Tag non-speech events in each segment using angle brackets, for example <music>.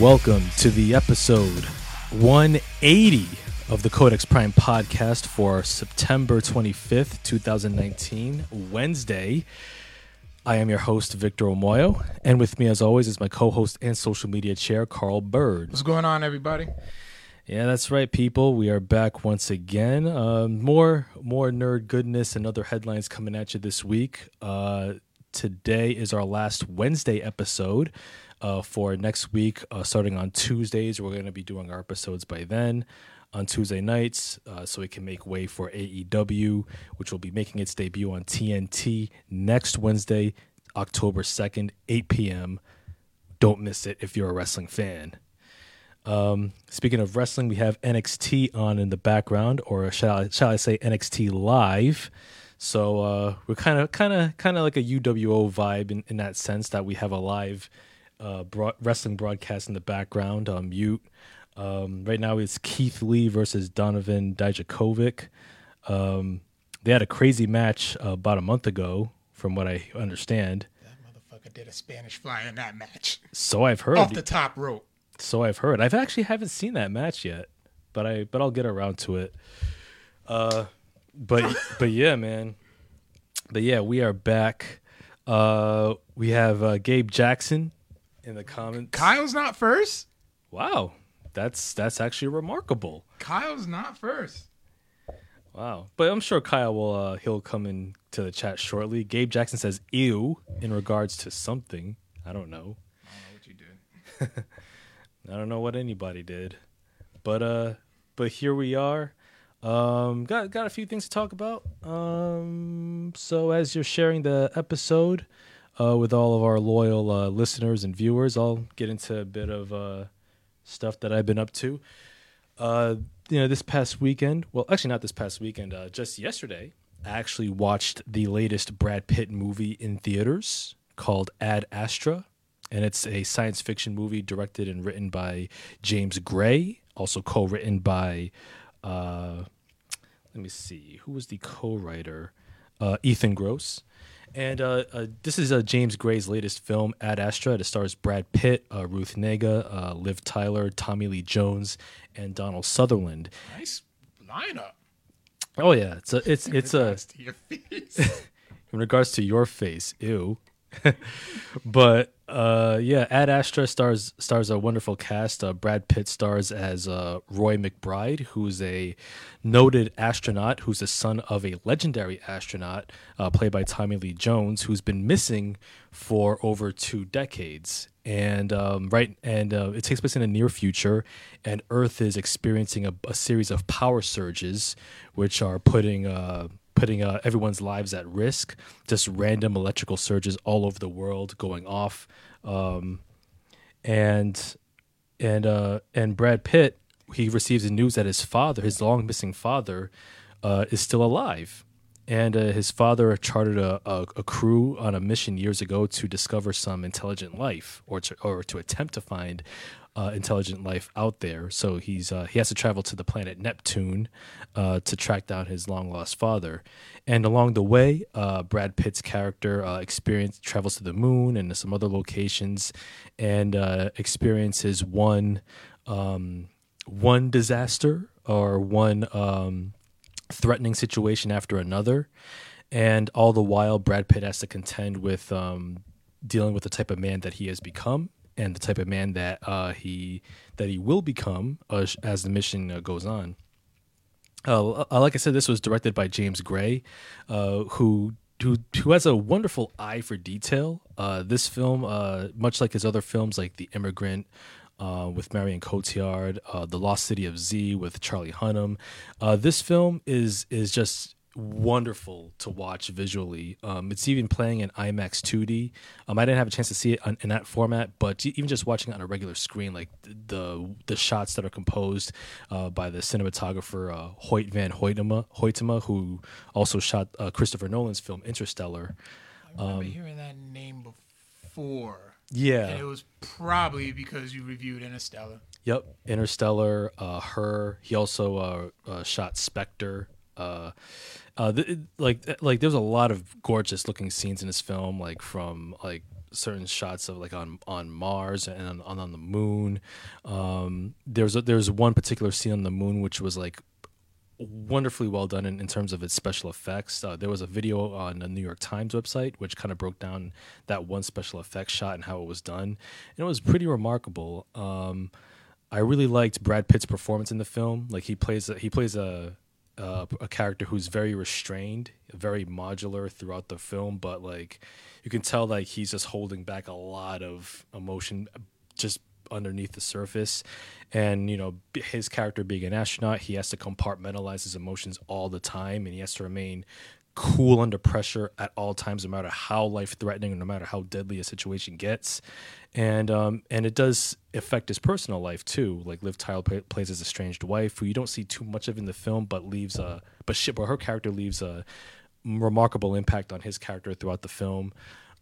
welcome to the episode 180 of the Codex Prime podcast for September 25th, 2019, Wednesday. I am your host, Victor Omoyo, and with me, as always, is my co host and social media chair, Carl Bird. What's going on, everybody? Yeah, that's right, people. We are back once again. Um, more, more nerd goodness and other headlines coming at you this week. Uh, today is our last Wednesday episode. Uh, for next week, uh, starting on Tuesdays, we're going to be doing our episodes by then on Tuesday nights, uh, so it can make way for AEW, which will be making its debut on TNT next Wednesday, October 2nd, 8 p.m. Don't miss it if you're a wrestling fan. Um, speaking of wrestling, we have NXT on in the background, or shall I, shall I say NXT live? So uh, we're kind of kind of kind of like a UWO vibe in, in that sense that we have a live uh, broad, wrestling broadcast in the background on mute. Um, right now it's Keith Lee versus Donovan Dijakovic. Um, they had a crazy match uh, about a month ago, from what I understand. That motherfucker did a Spanish fly in that match. So I've heard. Off the top rope. So I've heard. I've actually haven't seen that match yet, but I but I'll get around to it. Uh, but <laughs> but yeah, man. But yeah, we are back. Uh, we have uh, Gabe Jackson in the comments. Kyle's not first. Wow, that's that's actually remarkable. Kyle's not first. Wow, but I'm sure Kyle will uh, he'll come in to the chat shortly. Gabe Jackson says "ew" in regards to something. I don't know. I don't know what you did. <laughs> I don't know what anybody did, but uh, but here we are. Um, got got a few things to talk about. Um, so as you're sharing the episode, uh, with all of our loyal uh, listeners and viewers, I'll get into a bit of uh stuff that I've been up to. Uh, you know, this past weekend. Well, actually, not this past weekend. Uh, just yesterday, I actually watched the latest Brad Pitt movie in theaters called Ad Astra and it's a science fiction movie directed and written by James Gray, also co-written by, uh, let me see, who was the co-writer? Uh, Ethan Gross. And uh, uh, this is uh, James Gray's latest film, Ad Astra. It stars Brad Pitt, uh, Ruth Negga, uh, Liv Tyler, Tommy Lee Jones, and Donald Sutherland. Nice lineup. Oh yeah, it's a, it's it's a to your face. <laughs> in regards to your face, ew. <laughs> but uh, yeah, Ad Astra stars stars a wonderful cast. Uh, Brad Pitt stars as uh, Roy McBride, who's a noted astronaut, who's the son of a legendary astronaut, uh, played by Tommy Lee Jones, who's been missing for over two decades. And um, right, and uh, it takes place in the near future, and Earth is experiencing a, a series of power surges, which are putting uh, putting uh, everyone's lives at risk. Just random electrical surges all over the world going off, um, and and uh, and Brad Pitt he receives the news that his father, his long missing father, uh, is still alive. And uh, his father chartered a, a, a crew on a mission years ago to discover some intelligent life, or to, or to attempt to find uh, intelligent life out there. So he's uh, he has to travel to the planet Neptune uh, to track down his long lost father. And along the way, uh, Brad Pitt's character uh, experience travels to the moon and some other locations, and uh, experiences one um, one disaster or one um, threatening situation after another. And all the while, Brad Pitt has to contend with um, dealing with the type of man that he has become and the type of man that uh, he that he will become uh, as the mission uh, goes on. Uh, uh, like I said, this was directed by James Gray, uh, who who who has a wonderful eye for detail. This film, much like his other films, like The Immigrant. With Marion Cotillard, The Lost City of Z with Charlie Hunnam. This film is is just wonderful to watch visually. Um, it's even playing in IMAX 2D. Um, I didn't have a chance to see it on, in that format, but even just watching it on a regular screen, like the the shots that are composed uh, by the cinematographer uh, Hoyt van Hoytema, Hoytema, who also shot uh, Christopher Nolan's film Interstellar. I remember hearing that name before. Yeah. And it was probably because you reviewed Interstellar. Yep, Interstellar. Uh, her. He also uh, uh, shot Spectre. Uh, uh, th- like like there's a lot of gorgeous looking scenes in this film, like from like certain shots of like on on Mars and on, on the moon. Um, there's a, there's one particular scene on the moon which was like wonderfully well done in, in terms of its special effects. Uh, there was a video on the New York Times website which kind of broke down that one special effects shot and how it was done, and it was pretty remarkable. Um, I really liked Brad Pitt's performance in the film. Like he plays he plays a uh, a character who's very restrained, very modular throughout the film, but like you can tell like he's just holding back a lot of emotion just underneath the surface. And you know, his character being an astronaut, he has to compartmentalize his emotions all the time, and he has to remain cool under pressure at all times, no matter how life threatening, and no matter how deadly a situation gets. And um, and it does affect his personal life too. Like Liv Tyler play, plays his estranged wife, who you don't see too much of in the film, but leaves a but shit, but her character leaves a remarkable impact on his character throughout the film.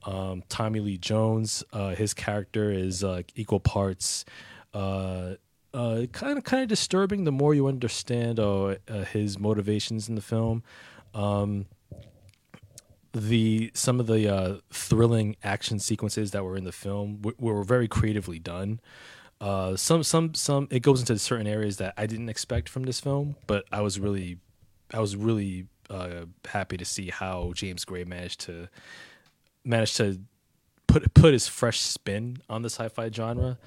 Um, Tommy Lee Jones, uh, his character is uh, equal parts. Uh, kind of kind of disturbing the more you understand uh, uh, his motivations in the film. Um, the some of the uh, thrilling action sequences that were in the film were very creatively done. Uh, some some some it goes into certain areas that I didn't expect from this film, but I was really I was really uh, happy to see how James Gray managed to managed to put put his fresh spin on the sci-fi genre.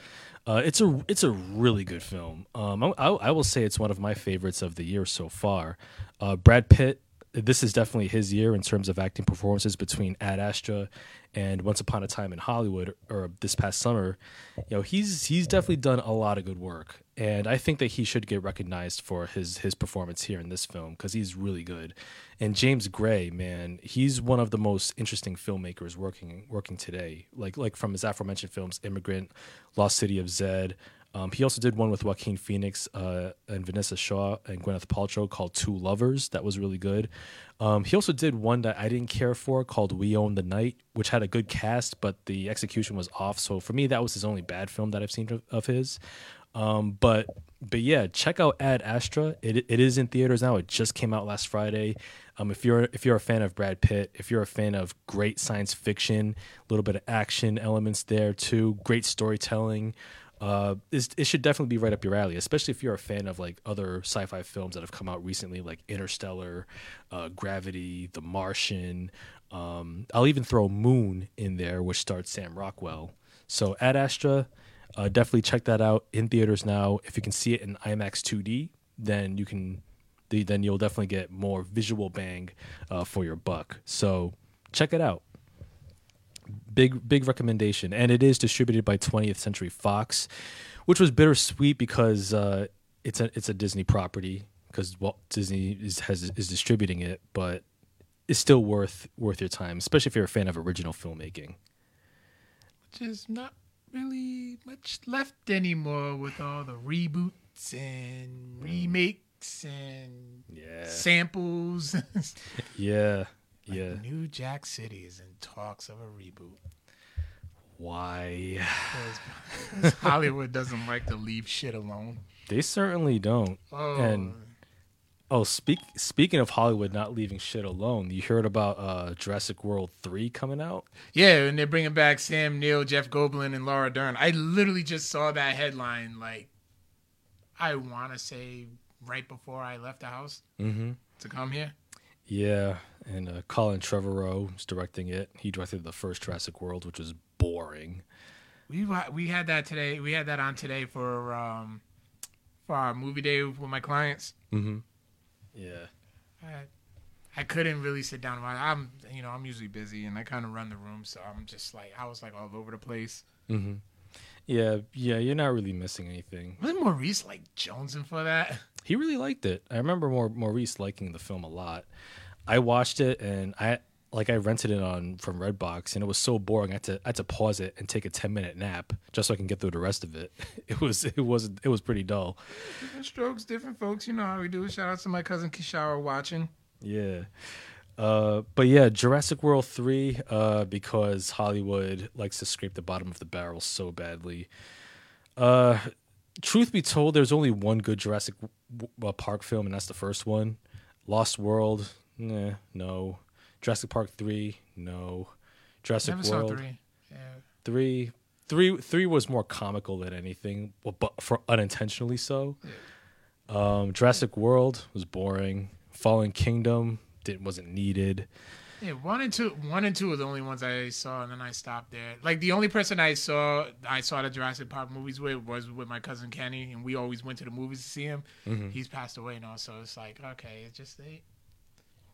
Uh, it's a it's a really good film. Um, I, I, will say it's one of my favorites of the year so far. Uh, Brad Pitt this is definitely his year in terms of acting performances between Ad Astra and Once Upon a Time in Hollywood or this past summer. You know, he's he's definitely done a lot of good work, and I think that he should get recognized for his his performance here in this film because he's really good. And James Gray, man, he's one of the most interesting filmmakers working working today. Like like from his aforementioned films, Immigrant, Lost City of Zed. Um, he also did one with Joaquin Phoenix uh, and Vinessa Shaw and Gwyneth Paltrow called Two Lovers. That was really good. Um, he also did one that I didn't care for called We Own the Night, which had a good cast, but the execution was off. So for me, that was his only bad film that I've seen of, of his. Um, but but yeah, check out Ad Astra. It it is in theaters now. It just came out last Friday. Um, if you're if you're a fan of Brad Pitt, if you're a fan of great science fiction, a little bit of action elements there too, great storytelling uh, it should definitely be right up your alley, especially if you're a fan of like other sci-fi films that have come out recently, like Interstellar, uh, Gravity, The Martian. Um, I'll even throw Moon in there, which starts Sam Rockwell. So Ad Astra, uh, definitely check that out in theaters now. If you can see it in IMAX 2D, then you can, then you'll definitely get more visual bang uh, for your buck. So check it out big big recommendation, and it is distributed by 20th Century Fox, which was bittersweet because uh, it's a it's a Disney property because Walt Disney is has is distributing it, but it's still worth worth your time, especially if you're a fan of original filmmaking. Which is not really much left anymore with all the reboots and remakes and yeah. samples. <laughs> yeah. Like yeah. New Jack City is in talks of a reboot. Why? <laughs> Because Hollywood doesn't like to leave shit alone. They certainly don't. Oh. And oh, speak speaking of Hollywood not leaving shit alone, you heard about uh, Jurassic World three coming out? Yeah, and they're bringing back Sam Neill, Jeff Goldblum, and Laura Dern. I literally just saw that headline. Like, I want to say right before I left the house mm-hmm. to come here. Yeah, and uh, Colin Trevorrow is directing it. He directed the first Jurassic World, which was boring. We we had that today. We had that on today for um for our movie day with my clients. Mm-hmm. Yeah. I, I couldn't really sit down. I'm you know I'm usually busy and I kind of run the room, so I'm just like I was like all over the place. Mm-hmm. Yeah, yeah, you're not really missing anything. Wasn't Maurice like jonesing for that? He really liked it. I remember Maurice liking the film a lot. I watched it and I like I rented it on from Redbox and it was so boring. I had to I had to pause it and take a ten minute nap just so I can get through the rest of it. <laughs> It was it was it was pretty dull. Different strokes, different folks. You know how we do. Shout out to my cousin Kishara watching. Yeah. Uh, but yeah, Jurassic World three, uh, because Hollywood likes to scrape the bottom of the barrel so badly. Uh, truth be told, there's only one good Jurassic Park film, and that's the first one. Lost World, Nah, no. Jurassic Park three, no. Jurassic Never World. saw three. Yeah. Three, three, three was more comical than anything, but for unintentionally so. Um, Jurassic World was boring. Fallen Kingdom didn't wasn't needed. Yeah, one and two, one and two are the only ones I saw, and then I stopped there. Like the only person I saw, I saw the Jurassic Park movies with was with my cousin Kenny, and we always went to the movies to see him. He's passed away now, so it's like okay, it's just they,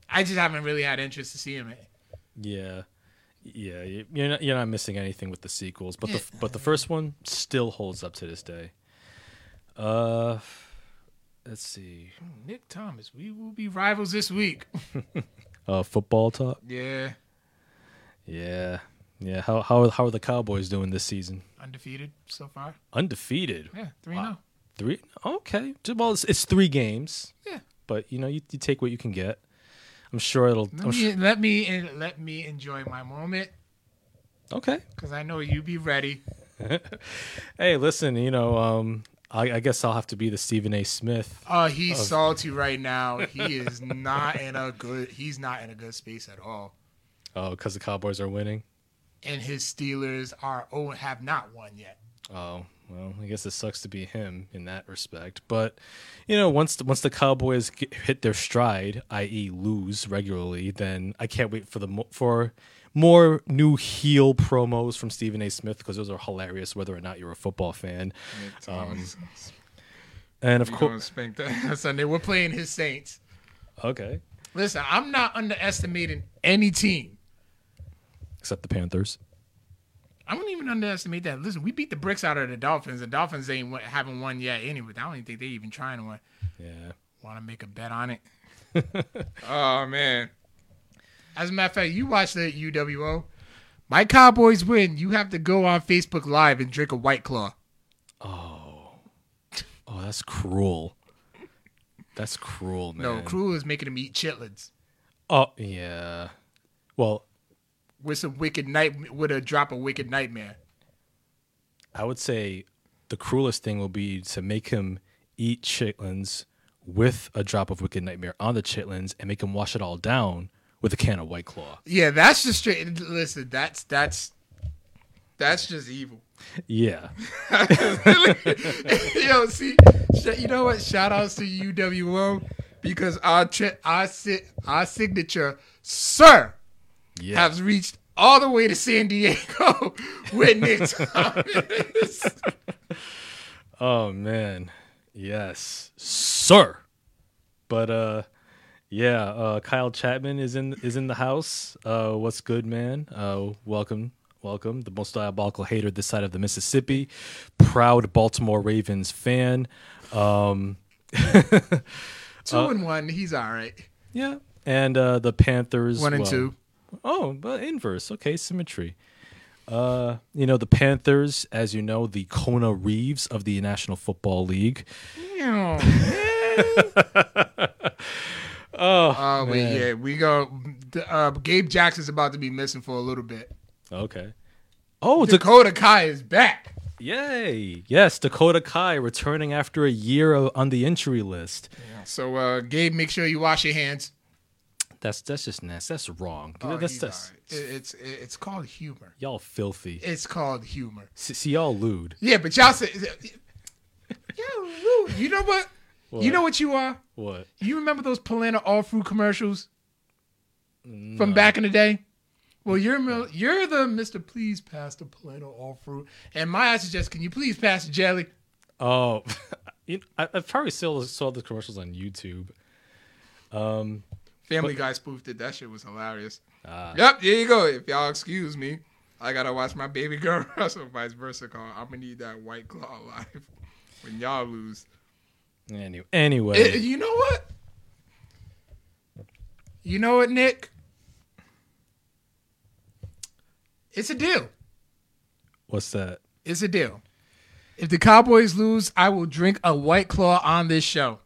I just haven't really had interest to see him. Yeah, yeah, you- you're not you're not missing anything with the sequels, but the but the first one still holds up to this day. Uh, let's see. Nick Thomas, we will be rivals this week. <laughs> Uh, football talk. Yeah, Yeah, yeah. How how how are the Cowboys doing this season? undefeated so far. Undefeated. Yeah, three Wow. Three. Okay. Well, it's, it's three games. Yeah. But you know, you, you take what you can get. I'm sure it'll. Let I'm me su- let me let me enjoy my moment okay. because I know you be ready. <laughs> Hey, listen. You know, um, I, I guess I'll have to be the Stephen A. Smith. Oh, he's salty right now. He is not in a good. He's not in a good space at all. Oh, because the Cowboys are winning. And his Steelers are oh have not won yet. Oh well, I guess it sucks to be him in that respect. But you know, once the, once the Cowboys get, hit their stride, i.e., lose regularly, then I can't wait for the for more new heel promos from Stephen A. Smith because those are hilarious, whether or not you're a football fan. Um, and of course, <laughs> Sunday. We're playing his Saints. okay, Listen, I'm not underestimating any team. except the Panthers. I wouldn't even underestimate that. Listen, we beat the bricks out of the Dolphins. The Dolphins ain't won- haven't won yet anyway. I don't even think they even trying to win. Yeah. Want to make a bet on it? <laughs> oh man! As a matter of fact, you watch the UWO. My Cowboys win. You have to go on Facebook Live and drink a White Claw. Oh. Oh, that's cruel. That's cruel, man. No, Cruel is making them eat chitlins Oh, yeah. Well, with some wicked night with a drop of wicked nightmare. I would say the cruelest thing will be to make him eat chitlins with a drop of Wicked Nightmare on the chitlins and make him wash it all down with a can of White Claw. Yeah, that's just straight. Listen, that's that's that's just evil. Yeah. <laughs> Yo, see, you know what? Shout outs to UWO because our tri- our si- our signature, sir, Yeah. has reached all the way to San Diego <laughs> with Nick <laughs> Thomas. Oh man. Yes. Sir. But uh yeah, uh Kyle Chapman is in is in the house. Uh what's good, man? Uh welcome. Welcome. The most diabolical hater this side of the Mississippi. Proud Baltimore Ravens fan. Um <laughs> Two and one, he's all right. yeah. And uh the Panthers One and well, two. Oh, but inverse. Okay, symmetry. Uh, you know the Panthers, as you know, the Kona Reeves of the National Football League. <laughs> <laughs> Oh, man. oh, wait, man. yeah, we go. Uh, Gabe Jackson's about to be missing for a little bit. Okay. Oh, Dak- Dakota Kai is back. yay! Yes, Dakota Kai returning after a year of, on the injury list. So, uh, Gabe, make sure you wash your hands. That's that's just nasty. That's wrong. Oh, that's that's right. It- it's it's called humor. y'all filthy. It's called humor. See, y'all lewd. Yeah, but y'all say, <laughs> yo, Lou, you know what? You know what you are? What? You remember those Polaner all fruit commercials from back in the day? Well, you're you're the Mister. Please pass the Polaner all fruit, and my is just, can you please pass the jelly? Oh, <laughs> you I, I probably still saw the commercials on YouTube. Um, Family Guy spoofed it. That shit was hilarious. Ah. Yep, there you go. If y'all excuse me, I gotta watch my baby girl <laughs> wrestle, vice versa. Call. I'm gonna need that white claw life <laughs> when y'all lose. Anyway, anyway. Eh, you know what? You know what, Nick? It's a deal. what's that? It's a deal. If the Cowboys lose, I will drink a white claw on this show.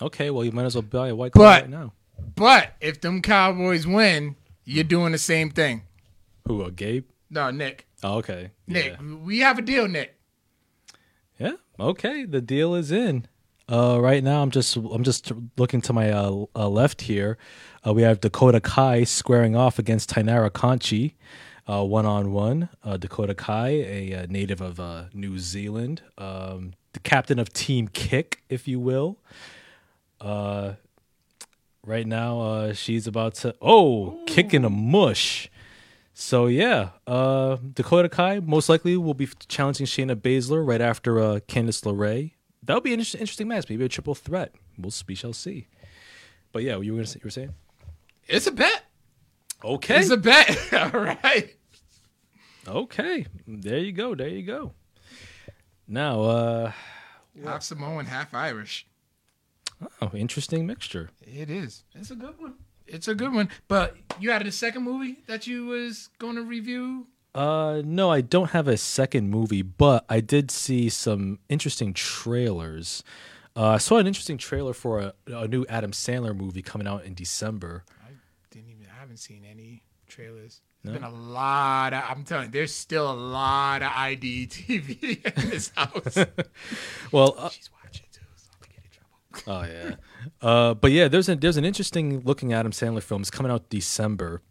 Okay, well you might as well buy a white claw But- right now. But if them Cowboys win, you're doing the same thing. Who? Uh, Gabe? No, Nick. Oh, okay. Nick, Yeah. we have a deal, Nick. Yeah. Okay. The deal is in. Uh, right now, I'm just I'm just looking to my uh, uh, left here. Uh, we have Dakota Kai squaring off against Taynara Conti. one on one. Dakota Kai, a, uh native of uh, New Zealand, um, the captain of Team Kick, if you will. Right now, uh, she's about to oh kicking a mush. So yeah, uh, Dakota Kai most likely will be challenging Shayna Baszler right after uh, Candice LeRae. That'll be an inter- interesting match, maybe a triple threat. We'll we shall see. But yeah, you were gonna say, you were saying It's a bet. okay, It's a bet. <laughs> All right. okay. There you go. There you go. Now, uh, Half Samoan, half Irish. Oh, interesting mixture. It is. It's a good one. It's a good one. But you had a second movie that you was going to review. Uh, no, I don't have a second movie, but I did see some interesting trailers. Uh, I saw an interesting trailer for a, a new Adam Sandler movie coming out in December. I didn't even. I haven't seen any trailers. There's been a lot of. I'm telling you, there's still a lot of ID TV <laughs> in this house. <laughs> Well, uh, She's watching too, so I'm gonna get in trouble. Oh yeah, <laughs> uh, but yeah, there's a there's an interesting looking Adam Sandler film. It's coming out December,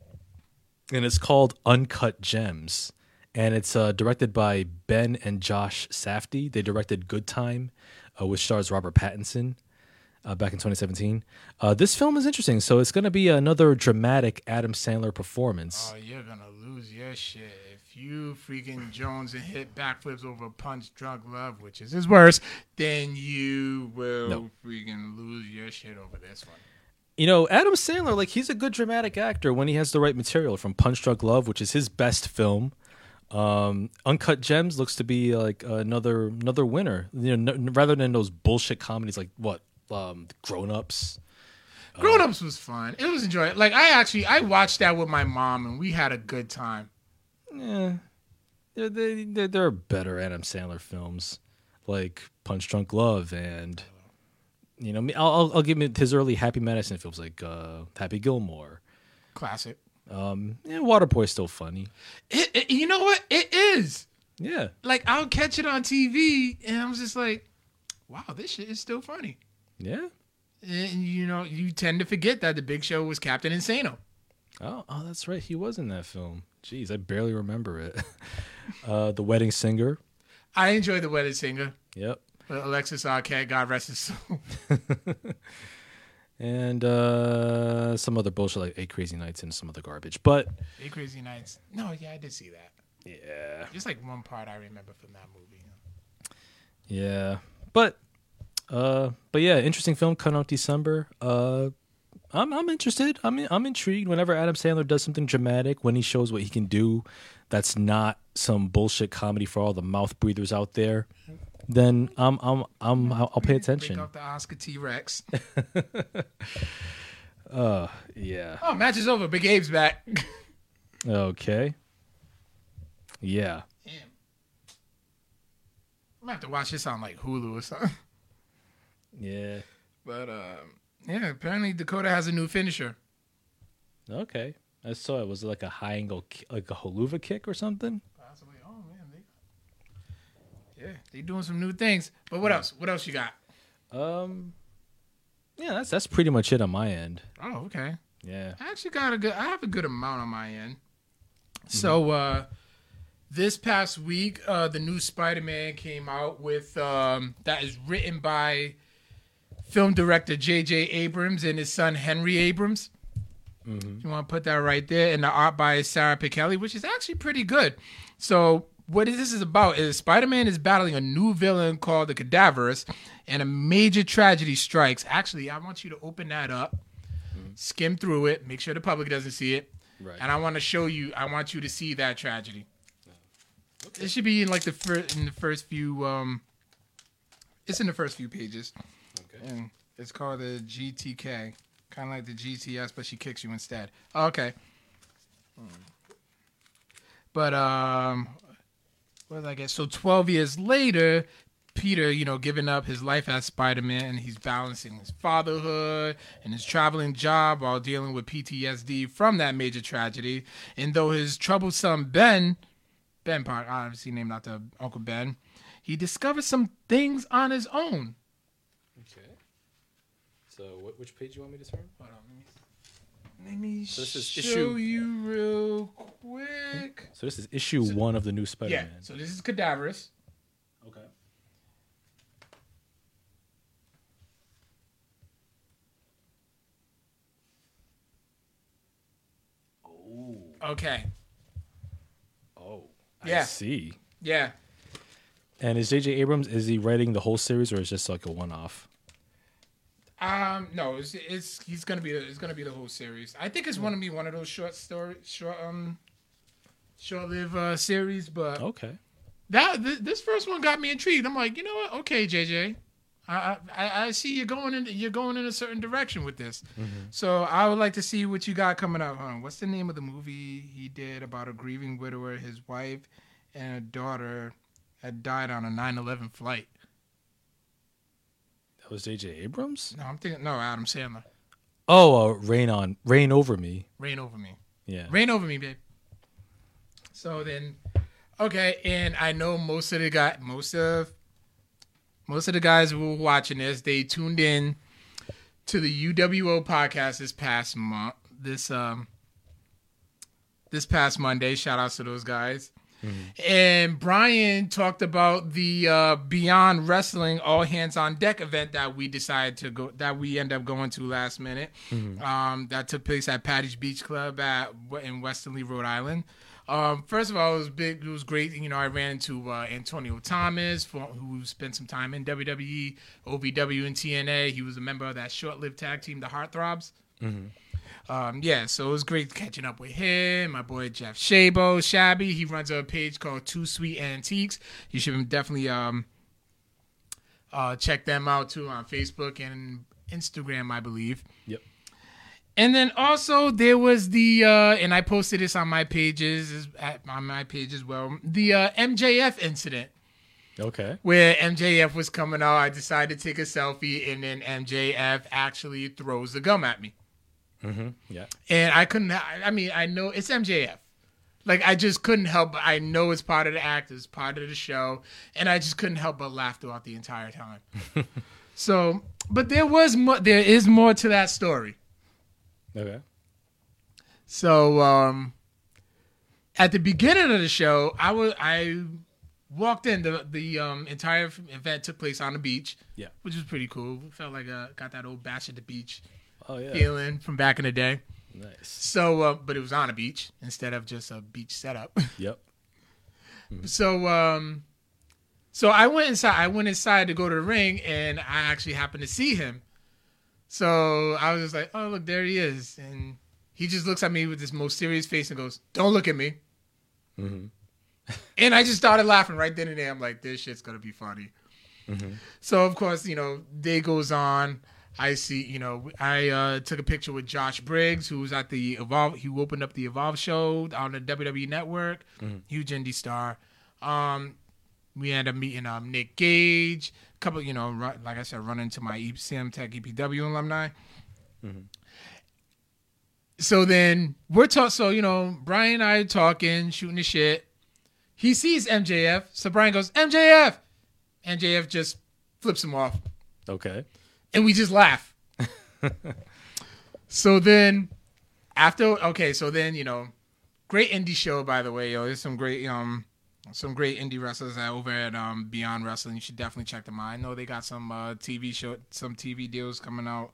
and it's called Uncut Gems, and it's uh, directed by Ben and Josh Safdie. They directed Good Time, uh, which stars Robert Pattinson. Uh, back in 2017, uh, this film is interesting. So it's going to be another dramatic Adam Sandler performance. Oh, you're gonna lose your shit if you freaking Jones and hit backflips over Punch Drunk Love, which is his worst. Then you will No. freaking lose your shit over this one. You know, Adam Sandler, like he's a good dramatic actor when he has the right material. From Punch Drunk Love, which is his best film, um, Uncut Gems looks to be like another another winner. You know, n- rather than those bullshit comedies like what um, Grown Ups. Grown Ups was fun. It was enjoyable. Like I actually I watched that with my mom and we had a good time. Yeah, there they, there there are better Adam Sandler films like Punch Drunk Love and you know I'll I'll, I'll give him his early Happy Madison films like uh, Happy Gilmore. Classic. Um, yeah, Waterboy's still funny. It, it- you know what? It is. Yeah. Like I'll catch it on TV and I'm just like, wow, this shit is still funny. Yeah. And you know, you tend to forget that the Big Show was Captain Insano. Oh, oh, that's right. He was in that film. Jeez, I barely remember it. <laughs> uh, the Wedding Singer. I enjoy the Wedding Singer. Yep. But Alexis Arquette, God rest his soul. <laughs> And uh, some other bullshit like Eight Crazy Nights and some other garbage. But Eight Crazy Nights. No, yeah, I did see that. yeah, Just like one part I remember from that movie. yeah. But uh, but yeah, interesting film coming out December. Uh, I'm I'm interested. I'm I'm intrigued. Whenever Adam Sandler does something dramatic, when he shows what he can do, that's not some bullshit comedy for all the mouth breathers out there. Then I'm I'm I'm I'll, I'll pay attention. Break off the Oscar T Rex. <laughs> Uh, yeah. Oh, match is over. Big Abe's back. Okay. Yeah. Damn. I'm gonna have to watch this on like Hulu or something. Yeah. But um, yeah, apparently Dakota has a new finisher. Okay. I saw it was it like a high angle, like a haluva kick or something. Possibly. Oh man, they. Yeah, they doing some new things. But what else? What else you got? Um. Yeah, that's that's pretty much it on my end. Oh, okay. Yeah. I actually got a good. I have a good amount on my end. So uh, this past week, uh, the new Spider-Man came out with um, that is written by film director J.J. Abrams and his son Henry Abrams. You want to put that right there, and the art by Sara Pichelli, which is actually pretty good. So what this is about is Spider-Man is battling a new villain called the Cadaverous, and a major tragedy strikes. Actually, I want you to open that up, skim through it, make sure the public doesn't see it, Right. and I want to show you. I want you to see that tragedy. It should be in like the first in the first few. Um, it's in the first few pages, Okay. And it's called the GTK, kind of like the GTS, but she kicks you instead. Okay. But um, what did I get? So twelve years later, Peter, you know, giving up his life as Spider Man, and he's balancing his fatherhood and his traveling job while dealing with PTSD from that major tragedy. And though his troublesome Ben, Ben Park, obviously named after Uncle Ben, he discovers some things on his own. Okay. So, wh- which page do you want me to turn? Hold on, let me. Let me So this is show issue- you real quick. So this is issue one of the new Yeah. Spider-Man. Yeah. So this is Cadaverous. Okay. Oh. Okay. Oh. I Yeah. see. Yeah. And is J.J. Abrams is he writing the whole series or is it just like a one-off? Um. No. It's, it's he's gonna be the, it's gonna be the whole series. I think it's gonna be one of those short story short um short lived uh, series, but Okay. that th- this first one got me intrigued. I'm like, you know what? Okay, JJ. I, I I see you're going in you're going in a certain direction with this. So I would like to see what you got coming up. Huh? What's the name of the movie he did about a grieving widower, his wife and a daughter had died on a 9/11 flight? That was J.J. Abrams. No, I'm thinking no, Adam Sandler. Oh, uh, rain on, Reign Over Me. Reign Over Me. Yeah. Reign Over Me, babe. So then, okay, and I know most of the guy, most of, most of the guys who were watching this, they tuned in to the UWO podcast this past month. This um, this past Monday. Shout outs to those guys. And Brian talked about the uh, Beyond Wrestling All Hands on Deck event that we decided to go, that we end up going to last minute. Um, that took place at Paddy's Beach Club at in Westerly, Rhode Island. Um, first of all, it was big. It was great. You know, I ran into uh, Antonio Thomas, for, who spent some time in WWE, OVW, and TNA. He was a member of that short-lived tag team, the Heartthrobs. Um, yeah, so it was great catching up with him. My boy Jeff Shabo, Shabby. He runs a page called Two Sweet Antiques. You should definitely um, uh, check them out too on Facebook and Instagram, I believe. Yep. And then also there was the uh, and I posted this on my pages at on my page as well. The uh, MJF incident Okay. where MJF was coming out. I decided to take a selfie, and then MJF actually throws the gum at me. Mm-hmm. Yeah. and I couldn't. I mean, I know it's MJF. Like I just couldn't help. But I know it's part of the act, it's part of the show, and I just couldn't help but laugh throughout the entire time. <laughs> so, but there was more. There is more to that story. Okay. So, um, at the beginning of the show, I was I walked in. The the um, entire event took place on the beach. Yeah. which was pretty cool. Felt like I got that old bash at the beach Oh yeah. feeling from back in the day. Nice. So, uh, but it was on a beach instead of just a beach setup. <laughs> Yep. so, um, so I went inside. I went inside to go to the ring, and I actually happened to see him. So I was just like, "Oh, look, there he is!" And he just looks at me with this most serious face and goes, "Don't look at me." Mhm. <laughs> And I just started laughing right then and there. I'm like, "This shit's gonna be funny." So of course, you know, day goes on. I see, you know, I uh, took a picture with Josh Briggs, who was at the Evolve. He opened up the Evolve show on the WWE Network. Huge indie star. Um, we ended up meeting um, Nick Gage. A couple, you know, ru- like I said, run into my Sam Tech EPW alumni. So then we're talking. So you know, Brian and I are talking, shooting the shit. He sees MJF, so Brian goes, "MJF." MJF just flips him off Okay. And we just laugh. <laughs> so then, after okay, so then you know, great indie show by the way, yo. There's some great um, some great indie wrestlers over at um Beyond Wrestling. You should definitely check them out. I know they got some uh, TV show, some TV deals coming out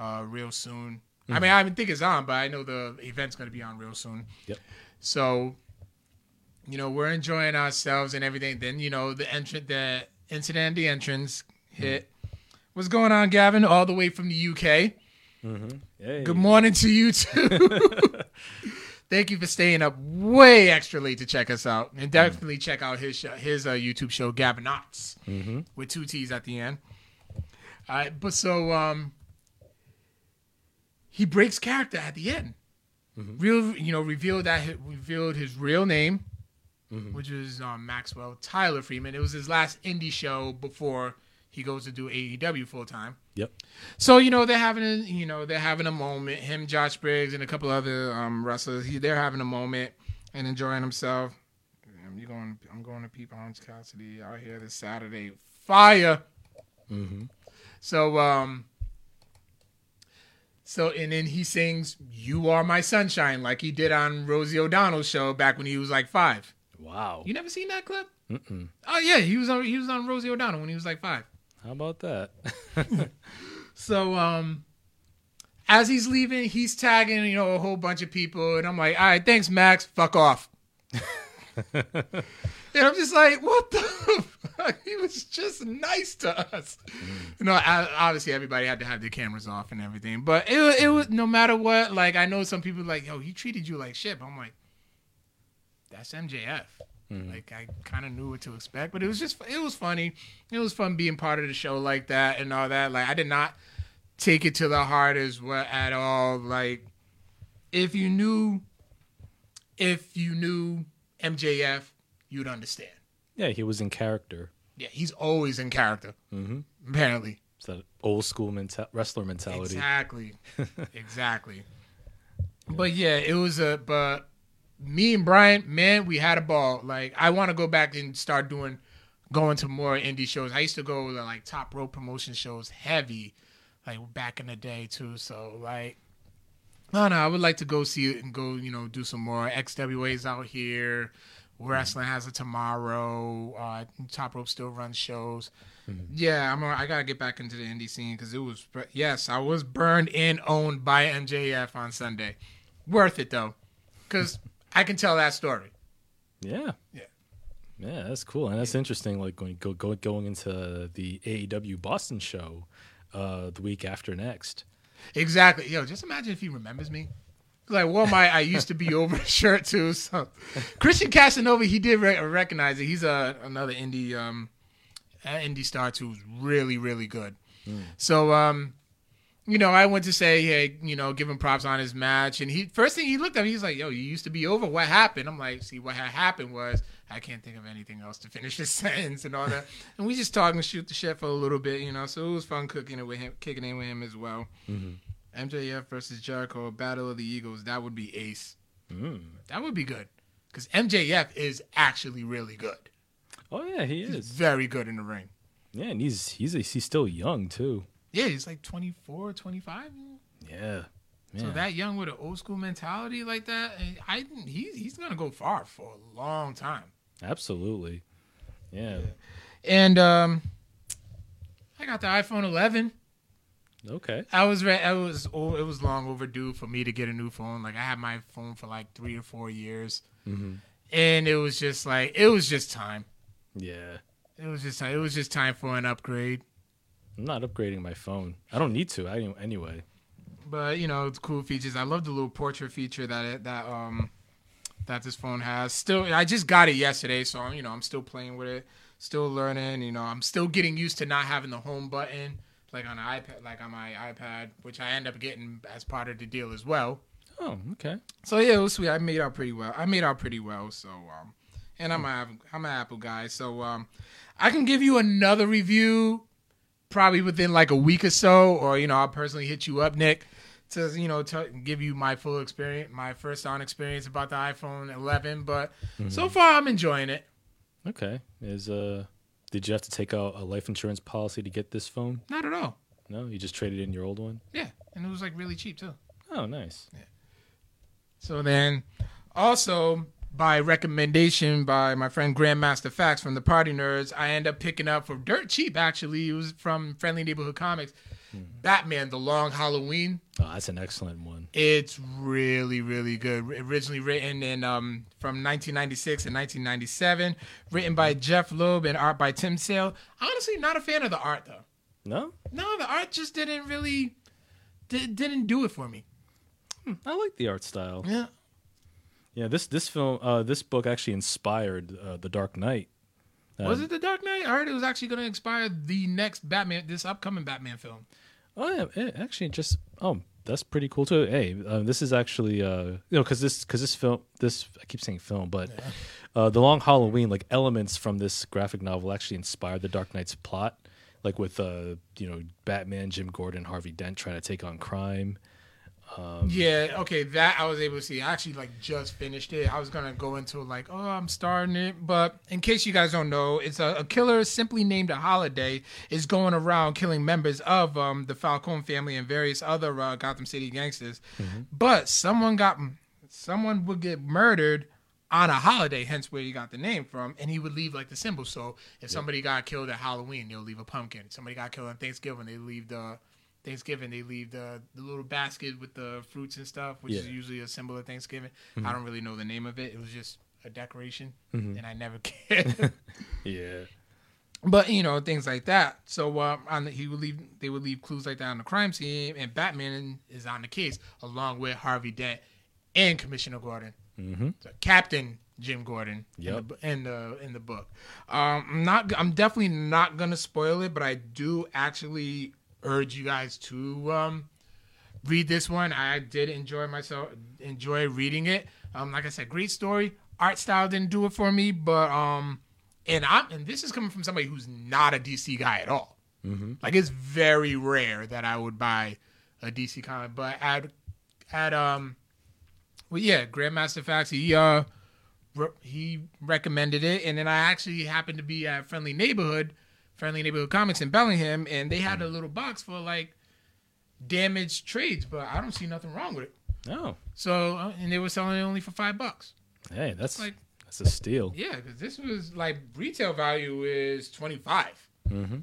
uh real soon. I mean, I don't think it's on, but I know the event's gonna be on real soon. Yep. So, you know, we're enjoying ourselves and everything. Then you know, the entrant, the incident, the entrance hit. What's going on, Gavin? All the way from the UK. Hey. Good morning to you too. <laughs> Thank you for staying up way extra late to check us out, and definitely check out his show, his uh, YouTube show, Gavin Knots, with two T's at the end. All right, but so um, he breaks character at the end. Real, you know, revealed that he, revealed his real name, which was um, Maxwell Tyler Friedman. It was his last indie show before he goes to do AEW full time. Yep. So you know they're having a you know they're having a moment. Him, Josh Briggs, and a couple other um, wrestlers. He, they're having a moment and enjoying themselves. Damn, you going? I'm going to Pete Orange Cassidy out here this Saturday. Fire. Mm-hmm. So um. So and then he sings "You Are My Sunshine" like he did on Rosie O'Donnell's show back when he was like five. Wow. You never seen that clip? Mm-mm. Oh yeah, he was on he was on Rosie O'Donnell when he was like five. How about that? <laughs> So um as he's leaving, he's tagging, you know, a whole bunch of people, and I'm like, all right, thanks, Max. Fuck off. <laughs> and I'm just like, what the fuck? He was just nice to us. You know, I, obviously everybody had to have their cameras off and everything, but it, it was no matter what. Like, I know some people like, yo, he treated you like shit. But I'm like, that's MJF. Like, I kind of knew what to expect, but it was just, it was funny. It was fun being part of the show like that and all that. Like, I did not take it to the heart as well at all. Like, if you knew, if you knew MJF, you'd understand. yeah, he was in character. Yeah, he's always in character. Mm-hmm. Apparently, It's that old school menta- wrestler mentality. exactly, <laughs> exactly. But yeah, it was a. But me and Brian, man, we had a ball. Like, I want to go back and start doing, going to more indie shows. I used to go to like top rope promotion shows, heavy, like back in the day too. So like, no, no, I would like to go see it and go, you know, do some more XWA's out here. Wrestling has a tomorrow. Uh, Top Rope still runs shows. Yeah, I'm. I gotta get back into the indie scene because it was. Yes, I was burned and owned by MJF on Sunday. Worth it though, because I can tell that story. Yeah. Yeah. Yeah, that's cool, and that's interesting. Like going go, go going into the AEW Boston show uh, the week after next. Exactly. Yo, just imagine if he remembers me. Like, well, my I used to be <laughs> over <laughs> shirt too. So, Christian Casanova, he did re- recognize it. He's a another indie um, uh, indie star too, who's really really good. So, um, you know, I went to say, hey, you know, give him props on his match, and he first thing he looked at me, he's like, yo, you used to be over. What happened? I'm like, see, what had happened was I can't think of anything else to finish <laughs> this sentence and all that. and we just talking, shoot the shit for a little bit, you know. So it was fun cooking it with him, kicking in with him as well. MJF versus Jericho, Battle of the Eagles. That would be ace. Mm. That would be good. Because MJF is actually really good. Oh yeah, he He's is. very good in the ring. Yeah, and he's he's he's still young too. Yeah, he's like 24, 25. Yeah. So that young with an old school mentality like that, I he, he's gonna go far for a long time. Absolutely. Yeah. And um, I got the iPhone 11. Okay. I was re- I was oh, it was long overdue for me to get a new phone. Like I had my phone for like three or four years, Mhm. and it was just like it was just time. Yeah. It was just time. it was just time for an upgrade. I'm not upgrading my phone. I don't need to. I anyway. But you know, it's cool features. I love the little portrait feature that it, that um that this phone has. Still, I just got it yesterday, so I'm you know I'm still playing with it, still learning. You know, I'm still getting used to not having the home button like on an iPad, like on my iPad, which I end up getting as part of the deal as well. Oh, okay. So yeah, it was sweet. I made out pretty well. I made out pretty well. So um, and I'm a I'm an Apple guy, so um, I can give you another review probably within like a week or so, or you know, I'll personally hit you up, Nick, to you know to give you my full experience, my first on experience about the iPhone 11. But so far, I'm enjoying it. Okay. Is uh did you have to take out a life insurance policy to get this phone? Not at all. No, you just traded in your old one? Yeah, and it was like really cheap too. Oh, nice. So then, also by recommendation by my friend Grandmaster Facts from the Party Nerds, I end up picking up for dirt cheap. Actually, it was from Friendly Neighborhood Comics. Hmm. Batman: The Long Halloween. Oh, that's an excellent one. It's really, really good. Originally written in um, from 1996 and 1997, written by mm-hmm. Jeph Loeb and art by Tim Sale. Honestly, not a fan of the art though. No? No, the art just didn't really di- didn't do it for me. Hmm, I like the art style. Yeah. Yeah, this this film uh this book actually inspired uh, The Dark Knight. Uh, Was it The Dark Knight? I heard it was actually going to inspire the next Batman, this upcoming Batman film. Oh yeah, it actually just oh that's pretty cool too. Hey, uh, this is actually uh you know because this because this film this I keep saying film but uh the Long Halloween like elements from this graphic novel actually inspired the Dark Knight's plot like with uh you know Batman Jim Gordon Harvey Dent trying to take on crime. Um, Yeah, okay, that I was able to see. I actually like just finished it. I was gonna go into like, oh, I'm starting it, but in case you guys don't know, it's a, a killer simply named a Holiday is going around killing members of um the Falcone family and various other uh, Gotham City gangsters. But someone got someone would get murdered on a holiday, hence where he got the name from, and he would leave like the symbol. So if somebody got killed at Halloween, they'll leave a pumpkin. Somebody got killed on Thanksgiving, they leave the Thanksgiving, they leave the, the little basket with the fruits and stuff, which is usually a symbol of Thanksgiving. I don't really know the name of it. It was just a decoration, and I never <laughs> cared. <laughs> yeah. but you know things like that. So uh, on the, he would leave, they would leave clues like that on the crime scene, and Batman is on the case along with Harvey Dent and Commissioner Gordon, Mm-hmm. so Captain Jim Gordon. Yep. In the, in the in the book, um, I'm not. I'm definitely not gonna spoil it, but I do actually urge you guys to um, read this one. I did enjoy myself, enjoy reading it. Um, like I said, great story. Art style didn't do it for me, but um, and I'm and this is coming from somebody who's not a DC guy at all. Mm-hmm. Like it's very rare that I would buy a DC comic, but at at um, well yeah, Grandmaster Facts he uh re- he recommended it, and then I actually happened to be at Friendly Neighborhood, Friendly Neighborhood Comics in Bellingham, and they had a little box for like damaged trades, but I don't see nothing wrong with it. No. So uh, and they were selling it only for five bucks. hey, that's Like that's a steal. yeah, because this was like retail value is twenty five. Mm-hmm.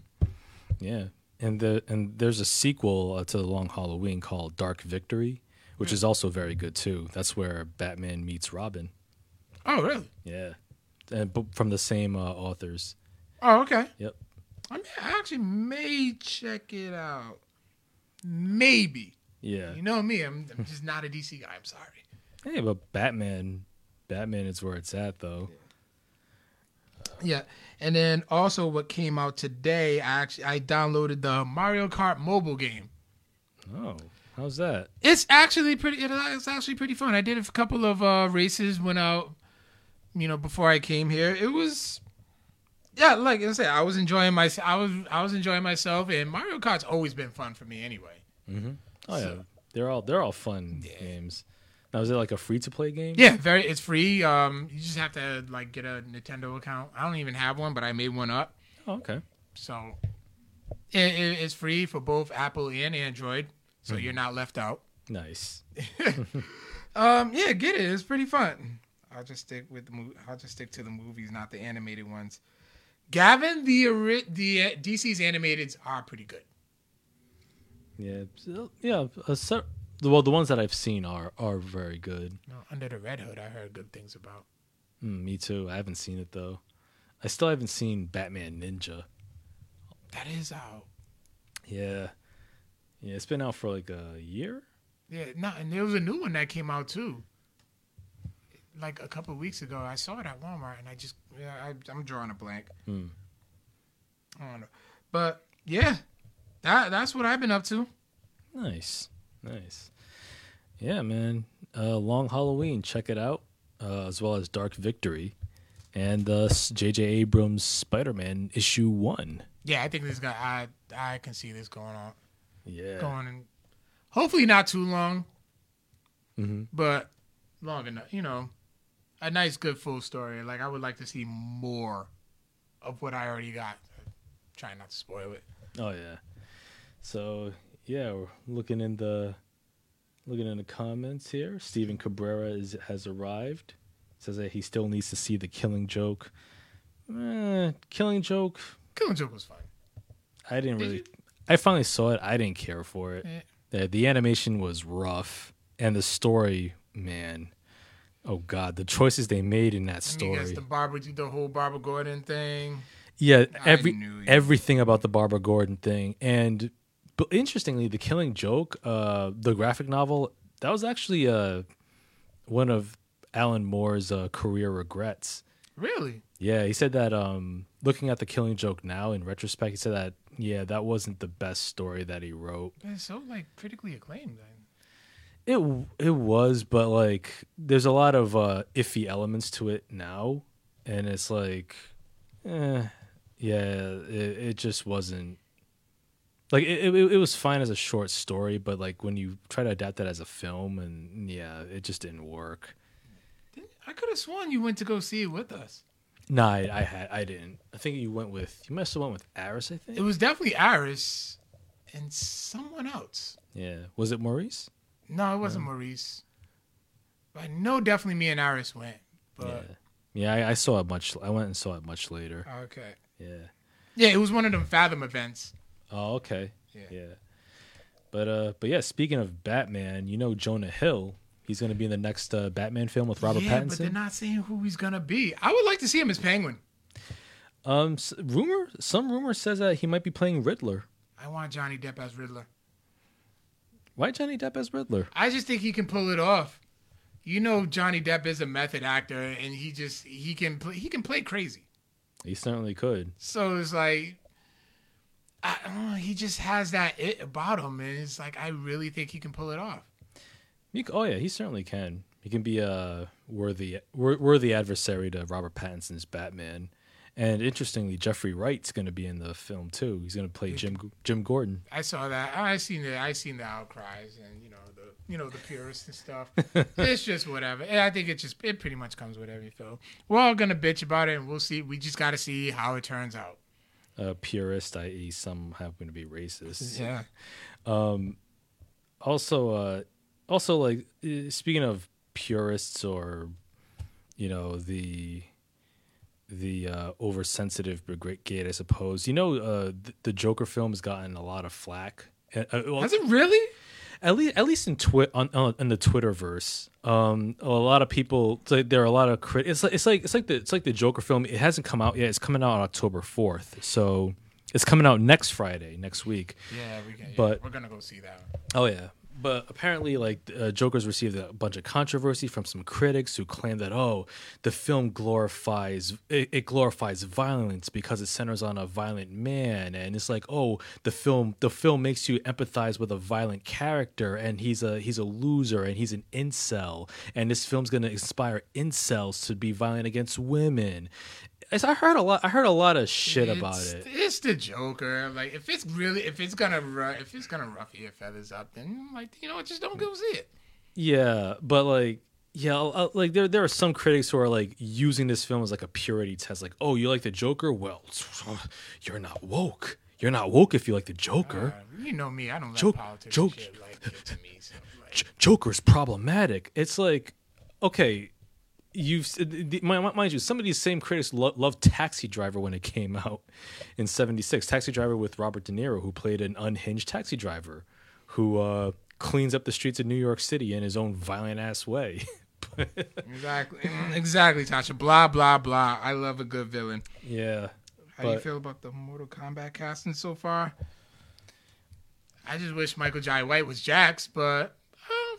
Yeah, and the and there's a sequel uh, to the Long Halloween called Dark Victory, which is also very good too. That's where Batman meets Robin. Oh really? Yeah, and b- from the same uh, authors. Oh okay. Yep. I mean, I actually may check it out. Maybe. Yeah. You know me, I'm, I'm just not a DC guy. I'm sorry. Hey, but Batman, Batman is where it's at though. Yeah, and then also what came out today, I actually I downloaded the Mario Kart mobile game. Oh, how's that? It's actually pretty. It's actually pretty fun. I did a couple of uh, races when out, you know, before I came here. It was, yeah, like I said, I was enjoying my. I was I was enjoying myself, and Mario Kart's always been fun for me anyway. Mm-hmm. Oh yeah, they're all they're all fun Yeah. games. Now is it like a free to play game? Yeah, very. It's free. Um, you just have to like get a Nintendo account. I don't even have one, but I made one up. Oh, okay. So it, it, it's free for both Apple and Android, so you're not left out. Nice. <laughs> <laughs> Um, yeah, get it. It's pretty fun. I'll just stick with the movie. I'll just stick to the movies, not the animated ones. Gavin, the the uh, DC's animateds are pretty good. Yeah. yeah. Well, the ones that I've seen are are very good. Under the Red Hood, I heard good things about. Mm, me too. I haven't seen it though. I still haven't seen Batman Ninja. That is out. Yeah. Yeah, it's been out for like a year. Yeah, no, and there was a new one that came out too. Like a couple of weeks ago, I saw it at Walmart, and I just yeah, I, I'm drawing a blank. Hmm. I don't know, but yeah, that that's what I've been up to. Nice, nice. Yeah, man. Uh, Long Halloween, check it out, uh, as well as Dark Victory, and uh, J.J. Abrams' Spider-Man issue one. Yeah, I think this guy. I I can see this going on, Yeah. going, and hopefully not too long, hmm but long enough. You know, a nice, good, full story. Like I would like to see more of what I already got. Trying not to spoil it. Oh yeah. So yeah, we're looking in the looking in the comments here. Steven Cabrera is has arrived. Says that he still needs to see the Killing Joke. Eh, Killing Joke. Killing Joke was fine. I didn't Did really. you? I finally saw it. I didn't care for it. Eh. The, the animation was rough, and the story, man. Oh God, the choices they made in that story. I the Barbara, the whole Barbara Gordon thing. Yeah, every everything about the Barbara Gordon thing, and but interestingly, the Killing Joke, uh, the graphic novel, that was actually uh, one of Alan Moore's uh, career regrets. Really? Yeah, he said that um, looking at the Killing Joke now in retrospect, he said that yeah, that wasn't the best story that he wrote. It's so like critically acclaimed. Then. It it was, but like there's a lot of uh, iffy elements to it now, and it's like, eh, yeah, it, it just wasn't. Like it, it, it was fine as a short story, but like when you try to adapt that as a film, and yeah, it just didn't work. I could have sworn you went to go see it with us. No, I, I had I didn't. I think you went with you must have went with Aris. I think It was definitely Aris and someone else. Yeah, was it Maurice? No, it wasn't Maurice. I know definitely me and Iris went. But yeah, yeah. I, I saw it much. I went and saw it much later. okay. Yeah. Yeah, it was one of them Fathom events. Oh, okay. Yeah. Yeah. But uh, but yeah. Speaking of Batman, you know Jonah Hill. He's going to be in the next uh, Batman film with Robert yeah, Pattinson. but they're not saying who he's gonna be. I would like to see him as Penguin. Um, rumor. Some rumor says that he might be playing Riddler. I want Johnny Depp as Riddler. Why Johnny Depp as Riddler? I just think he can pull it off. You know, Johnny Depp is a method actor, and he just he can play, he can play crazy. He certainly could. So it's like, I know, he just has that it about him, and it's like I really think he can pull it off. Oh yeah, he certainly can. He can be a worthy wor- worthy adversary to Robert Pattinson's Batman. And interestingly, Jeffrey Wright's going to be in the film too. He's going to play Jim Jim Gordon. I saw that. I seen the I seen the outcries and you know the you know the purists and stuff. <laughs> it's just whatever. And I think it just it pretty much comes with every film. We're all gonna bitch about it, and we'll see. We just got to see how it turns out. A purist, i.e., some happen to be racist. <laughs> Yeah. Um, also uh also like uh, speaking of purists or you know the the uh oversensitive brigade i suppose you know uh the, the joker film has gotten a lot of flack uh, uh, well, Has it really? at least at least in twi- on, on in the twitterverse um a lot of people like, there are a lot of crit it's like it's like it's like the it's like the joker film it hasn't come out yet it's coming out on october 4th so it's coming out next friday next week Yeah, we can. But- we're gonna go see that. Oh yeah, but apparently, like uh, Joker's received a bunch of controversy from some critics who claim that oh, the film glorifies it, it glorifies violence because it centers on a violent man, and it's like oh, the film the film makes you empathize with a violent character, and he's a he's a loser, and he's an incel, and this film's gonna inspire incels to be violent against women. It's- I heard a lot. I heard a lot of shit about it. It's the Joker. Like if it's really if it's gonna if it's gonna ruffle your feathers up, then like you know just don't go see it. Yeah, but like, yeah, like there there are some critics who are like using this film as like a purity test. Like, oh, you like the Joker? Well, <sighs> you're not woke. You're not woke if you like the Joker. Uh, you know me, I don't let Joke- politics joke- shit like <laughs> me. So, like, Joker's problematic. It's like, okay, you've mind mind you, some of these same critics lo- loved Taxi Driver when it came out in '76. Taxi Driver with Robert De Niro, who played an unhinged taxi driver who uh, cleans up the streets of New York City in his own violent ass way. <laughs> exactly, Mm, exactly, Tasha. Blah blah blah. I love a good villain. yeah. How do you feel about the Mortal Kombat casting so far? I just wish Michael Jai White was Jax, but uh,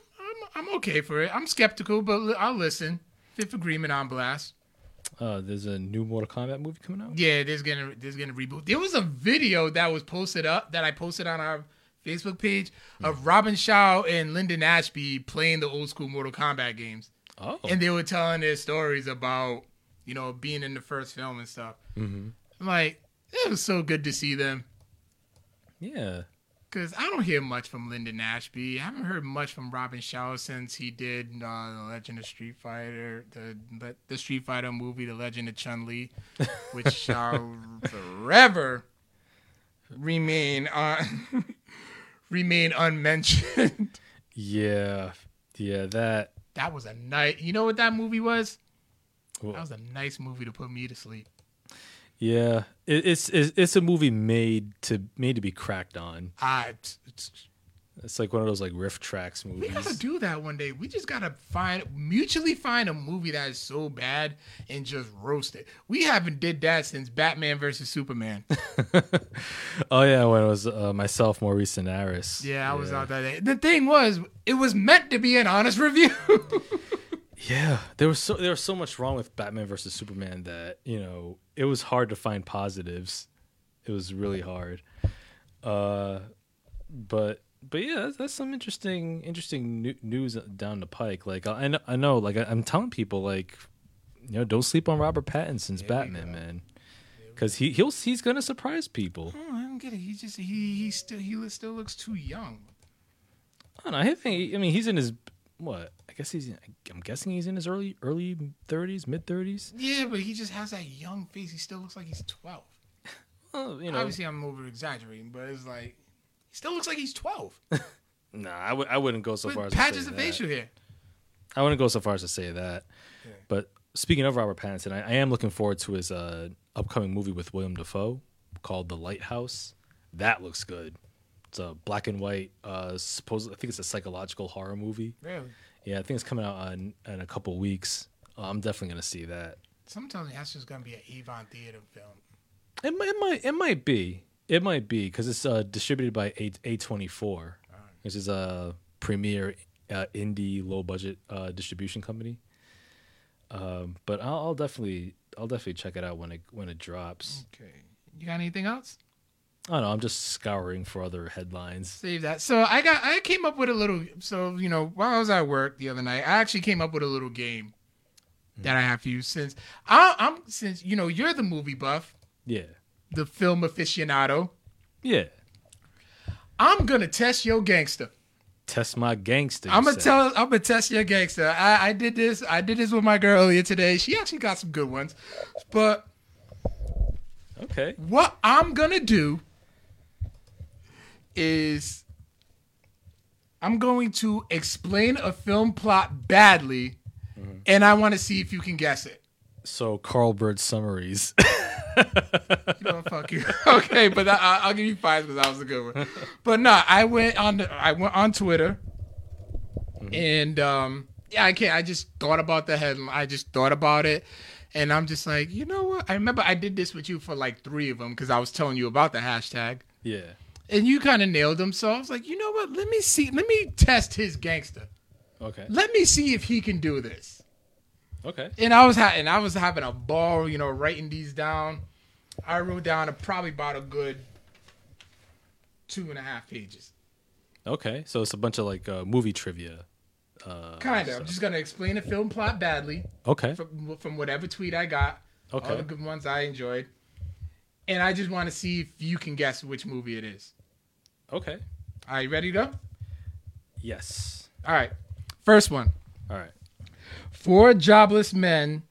I'm I'm okay for it. I'm skeptical, but I'll listen. Fifth Agreement on blast. Uh, there's a new Mortal Kombat movie coming out. Yeah, there's gonna there's gonna reboot. There was a video that was posted up that I posted on our Facebook page of Robin Shou and Linden Ashby playing the old school Mortal Kombat games, Oh, and they were telling their stories about you know being in the first film and stuff. Mm-hmm. I'm like, it was so good to see them yeah. Because I don't hear much from Linden Ashby. I haven't heard much from Robin Shou since he did uh, the Legend of Street Fighter, the the- the Street Fighter movie, The Legend of Chun Li, <laughs> which shall forever remain on <laughs> remain unmentioned. Yeah, yeah. That that was a nice. You know what that movie was? Well- That was a nice movie to put me to sleep. Yeah. It, it's, it's it's a movie made to made to be cracked on. I. It's, it's, It's like one of those like riff tracks movies. we gotta do that one day. We just gotta find mutually find a movie that is so bad and just roast it. We haven't did that since Batman versus Superman. <laughs> oh yeah, when it was uh, myself, Maurice, and Aris. Yeah, I was out that day. The thing was, it was meant to be an honest review. <laughs> Yeah, there was so there was so much wrong with Batman versus Superman that you know it was hard to find positives. It was really hard. Uh, but but yeah, that's, that's some interesting interesting new, news down the pike. Like I know, I know like I, I'm telling people like you know don't sleep on Robert Pattinson's Batman, man, because he he'll he's gonna surprise people. Oh, don't get it. He just he he still he still looks too young. I don't know. I think. I mean, he's in his what? I guess he's. I'm guessing he's in his early early 30s, mid 30s. Yeah, but he just has that young face. He still looks like he's twelve. <laughs> Well, you know, Obviously, I'm over exaggerating, but it's like he still looks like he's twelve. <laughs> nah, I w- I wouldn't go so far as patches to say facial hair. I wouldn't go so far as to say that. Yeah. But speaking of Robert Pattinson, I, I am looking forward to his uh, upcoming movie with William Dafoe called The Lighthouse. That looks good. It's a black and white. Uh, suppose I think it's a psychological horror movie. Really? Yeah, I think it's coming out in, in a couple weeks. Uh, I'm definitely gonna see that. Sometimes that's just gonna be an Avon Theater film. It might, it might, it might be. It might be because it's uh, distributed by A A twenty four, which is a premier uh, indie low budget uh, distribution company. Um, but I'll, I'll definitely, I'll definitely check it out when it when it drops. Okay. You got anything else? I don't know. I'm just scouring for other headlines. Save that. So I got I came up with a little so you know, while I was at work the other night, I actually came up with a little game hmm. that I have for you since I, I'm since you know you're the movie buff, Yeah, the film aficionado. yeah. I'm gonna test your gangster. Test my gangster. I'm gonna tell. I'm gonna test your gangster. I, I did this. I did this with my girl earlier today. She actually got some good ones, but Okay. what I'm gonna do is I'm going to explain a film plot badly, and I want to see if you can guess it. So Carl Bird summaries. <laughs> You know, fuck you. <laughs> okay, but I, I- I'll give you five because that was a good one. <laughs> But no, I went on. The, I went on Twitter, and um, yeah, I can't. I just thought about the headline. I just thought about it, and I'm just like, you know what? I remember I did this with you for like three of them because I was telling you about the hashtag, yeah. And you kind of nailed them. So I was like, you know what? Let me see. Let me test his gangster. Okay. Let me see if he can do this. Okay. and I was ha- and I was having a ball, you know, writing these down. I wrote down a, probably about a good two and a half pages. Okay. So it's a bunch of like uh, movie trivia. Uh, Kind of. I'm just gonna explain the film plot badly Okay. from, from whatever tweet I got. Okay. All the good ones I enjoyed, and I just want to see if you can guess which movie it is. Okay. Are you ready to go? Yes. All right. First one. All right. Four jobless men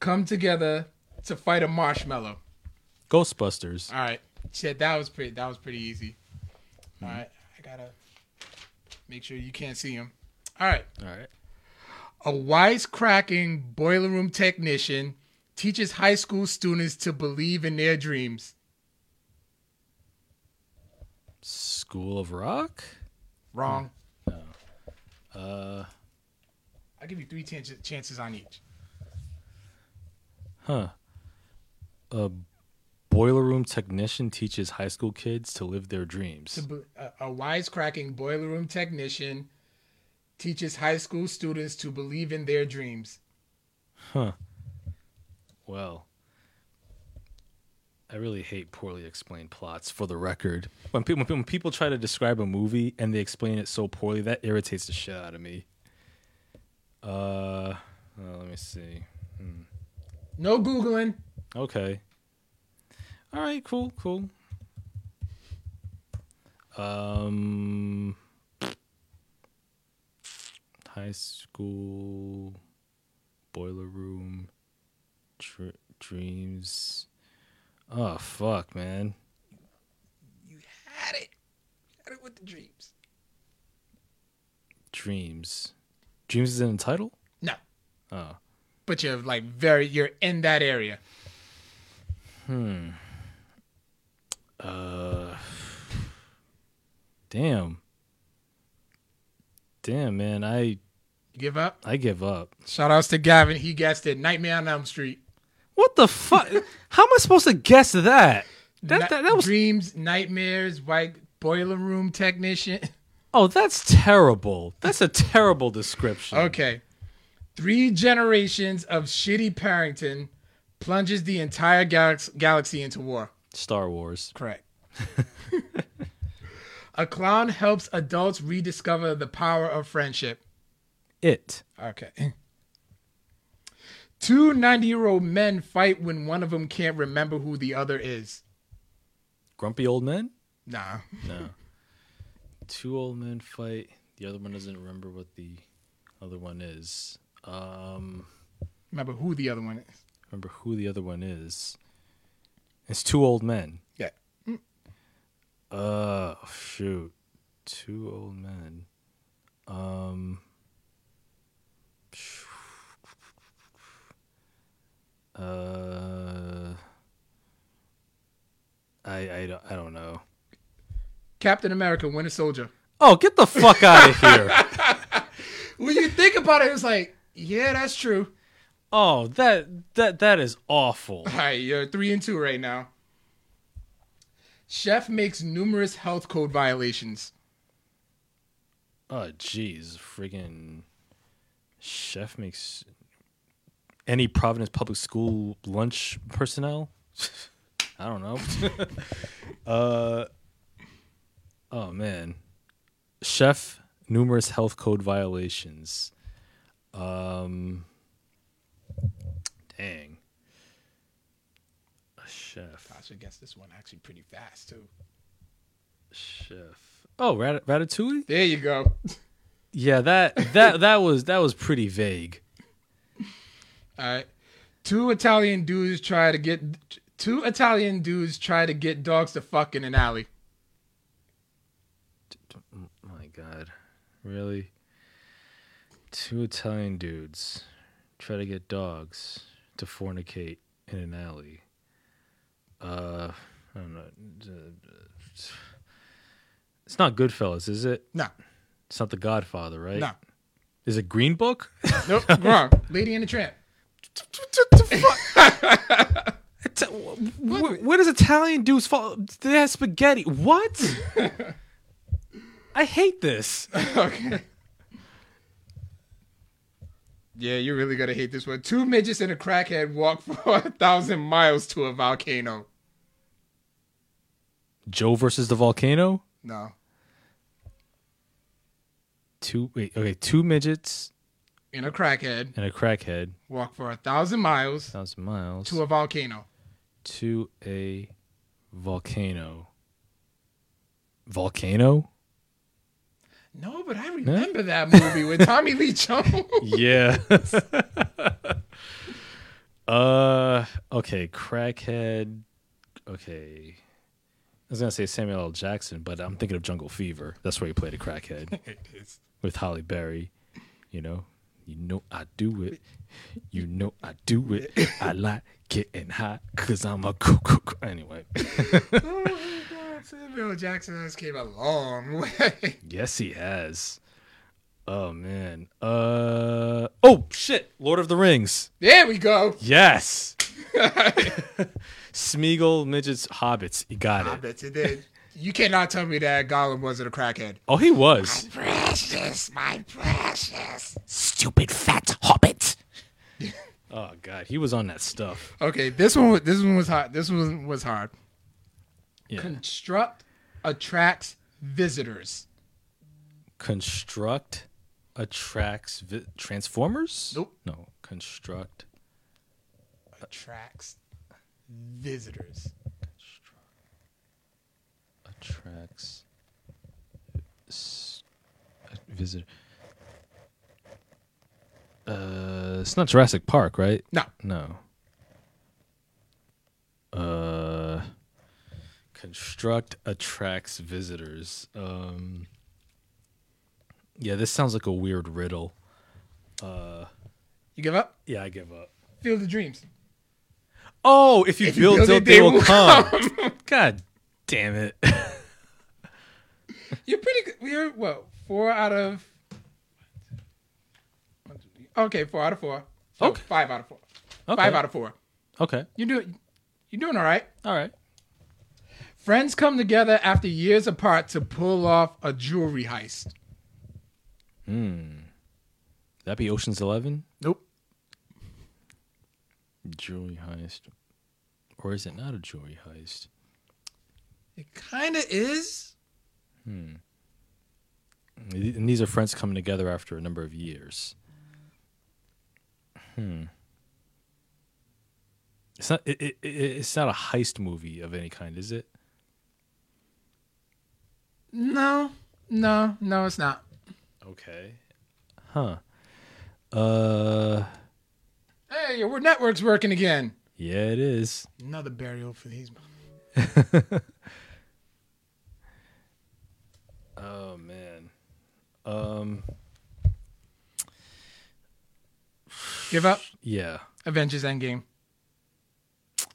come together to fight a marshmallow. Ghostbusters. All right. Shit, that was pretty. That was pretty easy. All right, I gotta make sure you can't see him. All right. All right. A wisecracking boiler room technician teaches high school students to believe in their dreams. School of Rock. Wrong. No. Uh. I'll give you three chan- chances on each. Huh. A boiler room technician teaches high school kids to live their dreams. A, a wisecracking boiler room technician teaches high school students to believe in their dreams. Huh. Well, I really hate poorly explained plots. For the record, when people when people try to describe a movie and they explain it so poorly, that irritates the shit out of me. Uh, well, let me see. No googling. Okay. All right. Cool. Cool. Um. High school boiler room dr- dreams. Oh fuck, man. You had it. Had it with the dreams. Dreams. Dreams is in the title. No. Oh. but you're like very you're in that area. Hmm. Uh. Damn. Damn, man. I You give up? I give up. Shout outs to Gavin. He guessed it. Nightmare on Elm Street. What the fuck? How am I supposed to guess that? That, Ni- that, that was dreams, nightmares, white boiler room technician. <laughs> oh, that's terrible. That's a terrible description. Okay. Three generations of shitty Parrington plunges the entire galax- galaxy into war. Star Wars. Correct. <laughs> A clown helps adults rediscover the power of friendship. It. Okay. Two 90 year old men fight when one of them can't remember who the other is. Grumpy old men? Nah. <laughs> No. Two old men fight. The other one doesn't remember what the other one is. Um, Remember who the other one is? remember who the other one is? It's two old men. Yeah. Uh, shoot, two old men. Um. Uh. I I don't, I don't know. Captain America, Winter Soldier. Oh, get the fuck out of <laughs> here! When you think about it, it's like, yeah, that's true. Oh, that that that is awful. All right, you're three and two right now. Chef makes numerous health code violations. Oh, jeez, friggin' chef makes any Providence public school lunch personnel. I don't know. <laughs> uh, oh man, chef numerous health code violations. Um, dang, a chef, I should guess this one actually pretty fast too. chef. Oh, Rat- Ratatouille. There you go. Yeah, that that that was that was pretty vague. All right. Two Italian dudes try to get two Italian dudes try to get dogs to fuck in an alley. My God, really? Two Italian dudes try to get dogs to fornicate in an alley. Uh, I don't know. It's not Goodfellas, is it? No, It's not The Godfather, right? no, Is it Green Book? nope, <laughs> wrong. Lady and the Tramp. <laughs> Ita- wh- wh- Where does Italian dudes fall? They have spaghetti. What? <laughs> I hate this. okay. Yeah, you're really gonna hate this one. Two midgets and a crackhead walk <laughs> for a thousand miles to a volcano. Joe versus the volcano. No, Two wait, okay, two midgets and a crackhead and a crackhead, walk for a thousand miles thousand miles to a volcano. to a volcano. Volcano? No, but I remember that movie with <laughs> Tommy Lee Jones. Yeah. <laughs> uh okay, crackhead. Okay. I was gonna say Samuel L. Jackson, but I'm thinking of Jungle Fever. That's where he played a crackhead <laughs> with Halle Berry. You know, you know I do it. You know I do it. I like getting hot because I'm a cook. Anyway, oh my Samuel Jackson has came a long way. yes, he has. Oh man. Uh oh shit. Lord of the Rings. There we go. Yes. <laughs> <laughs> Smeagol, midgets, hobbits. You got I it. bet you did. You cannot tell me that Gollum wasn't a crackhead. Oh, he was. Precious, my precious. Stupid fat hobbit. <laughs> oh god, he was on that stuff. Okay, this one. was- This one was hard. This one was hard. Yeah. Construct attracts visitors. Construct attracts vi- transformers. Nope. No. Construct Attracts visitors. Attracts visitor. Uh, it's not Jurassic Park, right? No. No. Uh, construct attracts visitors. Um, yeah, this sounds like a weird riddle. Uh, You give up? yeah, I give up. Field of Dreams. Oh, if you If you build, build it, they they will will come. God damn it! <laughs> You're pretty good. You're what? Four out of. Okay, four out of four. So Okay. Five out of four. Okay. Five out of four. Okay. You do. You're doing all right. All right. Friends come together after years apart to pull off a jewelry heist. Hmm. That be Ocean's Eleven Nope. jewelry heist, or is it not a jewelry heist? It kind of is. And these are friends coming together after a number of years. Hmm. It's not. It, it, it's not a heist movie of any kind, is it? No, no, no, it's not. Okay. Huh. Uh. Hey, your network's working again. Yeah, it is. Another burial for these. <laughs> Oh man. Um. Give up. Yeah. Avengers Endgame.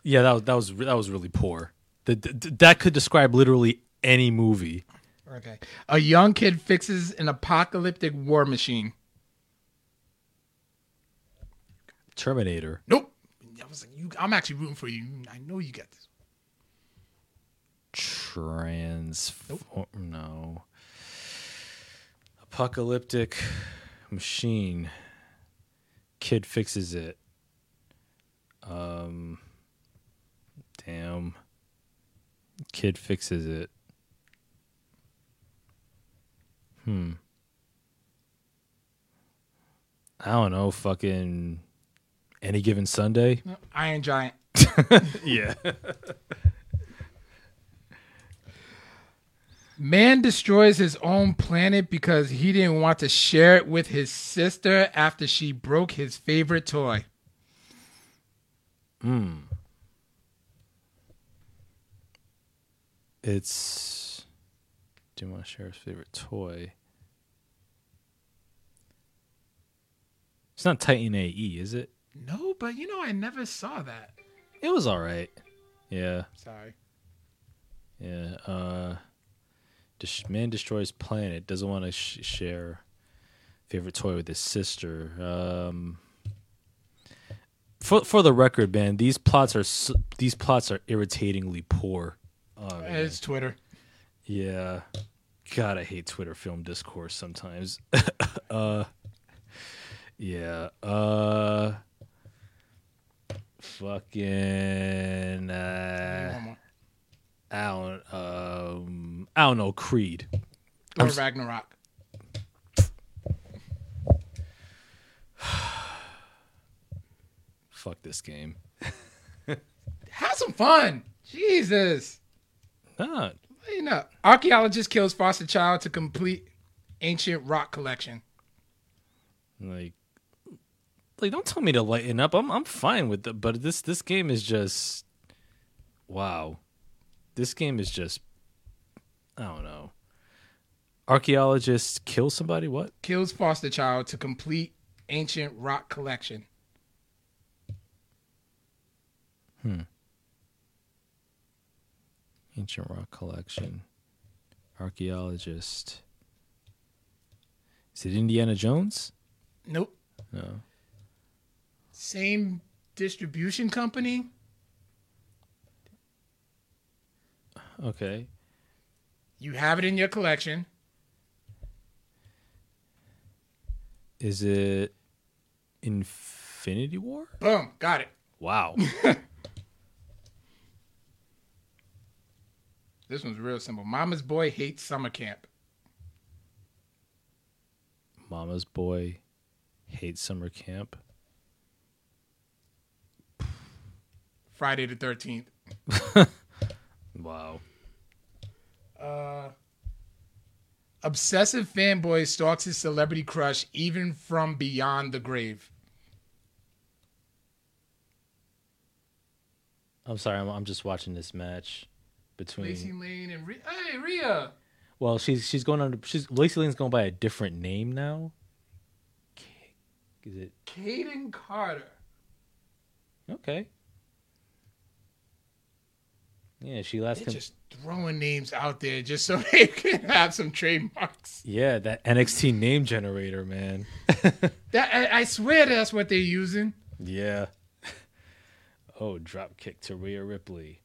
Yeah. That was that was that was really poor. That that- could describe literally any movie. Okay. A young kid fixes an apocalyptic war machine. Terminator. Nope. I was like, you, I'm actually rooting for you. I know you got this. Trans. No. Apocalyptic machine. Kid fixes it. Um. Damn. Kid fixes it. Hmm. I don't know. Fucking. Any given Sunday. Iron Giant. <laughs> Yeah. <laughs> Man destroys his own planet because he didn't want to share it with his sister after she broke his favorite toy. Hmm. It's. Do you want to share his favorite toy? It's not Titan AE, is it? No, but you know, I never saw that. It was all right. Yeah, Sorry. yeah. Uh, man destroys planet. Doesn't want to sh- share favorite toy with his sister. Um, for for the record, man, these plots are these plots are irritatingly poor. Oh. It's Twitter. Yeah. God, I hate Twitter film discourse sometimes. <laughs> uh Yeah. Uh fucking uh One more. I don't um I don't know, Creed. Thor I'm Ragnarok. <sighs> Fuck this game. <laughs> Have some fun. Jesus. Not. You know, archaeologist kills foster child to complete ancient rock collection. like like don't tell me to lighten up. I'm I'm fine with it, but this this game is just wow. This game is just I don't know. Archaeologists kill somebody? What? Kills foster child to complete ancient rock collection. Hmm. Ancient rock collection. Archaeologist. Is it Indiana Jones? Nope. No. Same distribution company. Okay. You have it in your collection. Is it Infinity War? Boom. Got it. Wow. <laughs> This one's real simple. Mama's boy hates summer camp. Mama's boy hates summer camp. Friday the 13th. <laughs> Wow. Uh, obsessive fanboy stalks his celebrity crush even from beyond the grave. I'm sorry. I'm, I'm just watching this match between. Lacey Lane and Rhea. Hey, Rhea. Well, she's she's going under. She's Lacey Lane's going by a different name now. Is it Kayden Carter. okay? Yeah, she last. Com- just throwing names out there just so <laughs> they can have some trademarks. yeah, that NXT name generator, man. <laughs> That I, I swear that's what they're using. yeah. <laughs> Oh, drop kick to Rhea Ripley.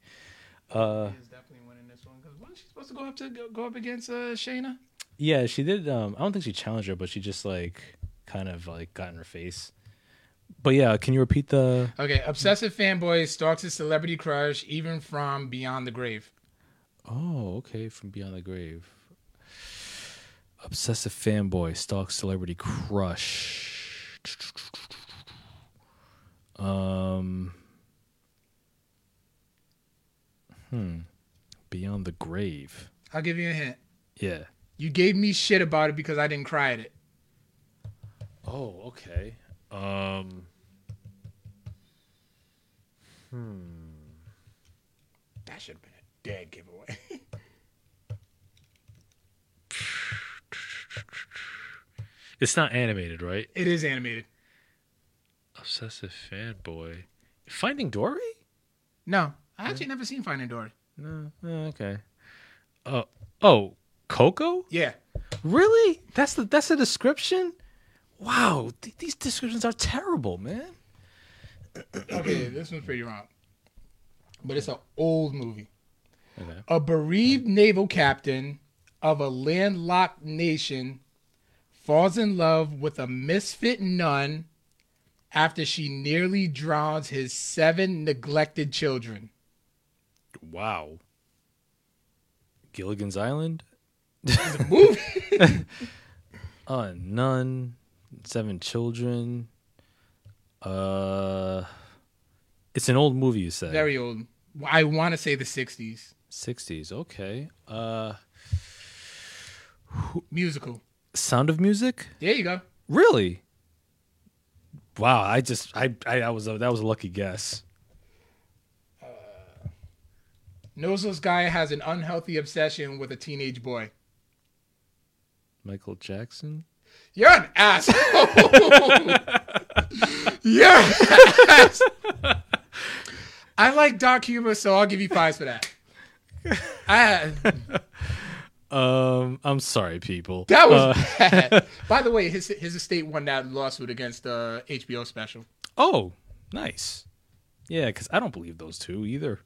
Uh, Is definitely winning this one because wasn't she supposed to go up to go, go up against uh, Shayna? yeah, she did. Um, I don't think she challenged her, but she just like kind of like got in her face. But yeah, can you repeat the? Okay, obsessive fanboy stalks his celebrity crush even from beyond the grave. Oh, okay, from Beyond the Grave. Obsessive fanboy stalks celebrity crush. Um. Hmm. Beyond the Grave. I'll give you a hint. Yeah. You gave me shit about it because I didn't cry at it. Oh, okay. Um. Hmm. That should have been dead giveaway. <laughs> It's not animated, right? it is animated. Obsessive fanboy. Finding Dory? No, I actually never seen Finding Dory. No. Oh, okay. Oh. Oh. Coco? Yeah. Really? That's the that's the description. Wow, th- these descriptions are terrible, man. Okay, this one's pretty wrong. But it's an old movie. Okay. A bereaved naval captain of a landlocked nation falls in love with a misfit nun after she nearly drowns his seven neglected children. Wow. Gilligan's Island? It's a movie. <laughs> Uh, none. Seven children. Uh, it's an old movie. You said Very old. I want to say the 60s. Sixties. Okay. Uh, Musical. Sound of Music. There you go. Really? Wow. I just I I, I was a, that was a lucky guess. Noseless guy has an unhealthy obsession with a teenage boy. Michael Jackson. You're an asshole. <laughs> You're an ass. <laughs> I like dark humor, so I'll give you fives for that. I, <laughs> Um, I'm sorry, people. that was Uh, bad. <laughs> By the way, his his estate won that lawsuit against the HBO special. Oh, nice. Yeah, because I don't believe those two either.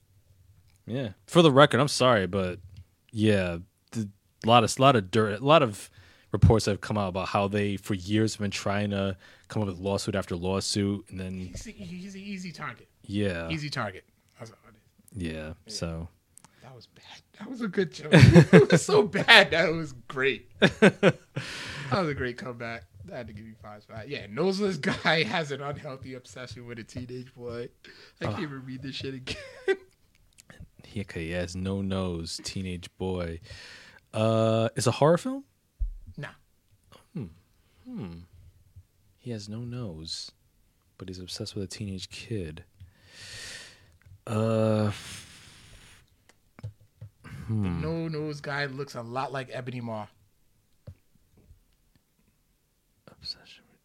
Yeah. For the record, I'm sorry, but yeah, the, a lot of lot of dirt, a lot of reports have come out about how they for years have been trying to come up with lawsuit after lawsuit, and then He's, he's an easy target. yeah, Easy target. That's all it is. yeah. So That was bad. That was a good joke. <laughs> it was so bad that it was great. <laughs> That was a great comeback. I had to give you five for that. Yeah, noseless guy <laughs> has an unhealthy obsession with a teenage boy. I can't even read this shit again. he, okay, he has no nose, teenage boy. Uh, is a horror film? nah. Hmm. Hmm. He has no nose, but he's obsessed with a teenage kid. Uh, The no nose guy looks a lot like Ebony Maw. obsession with.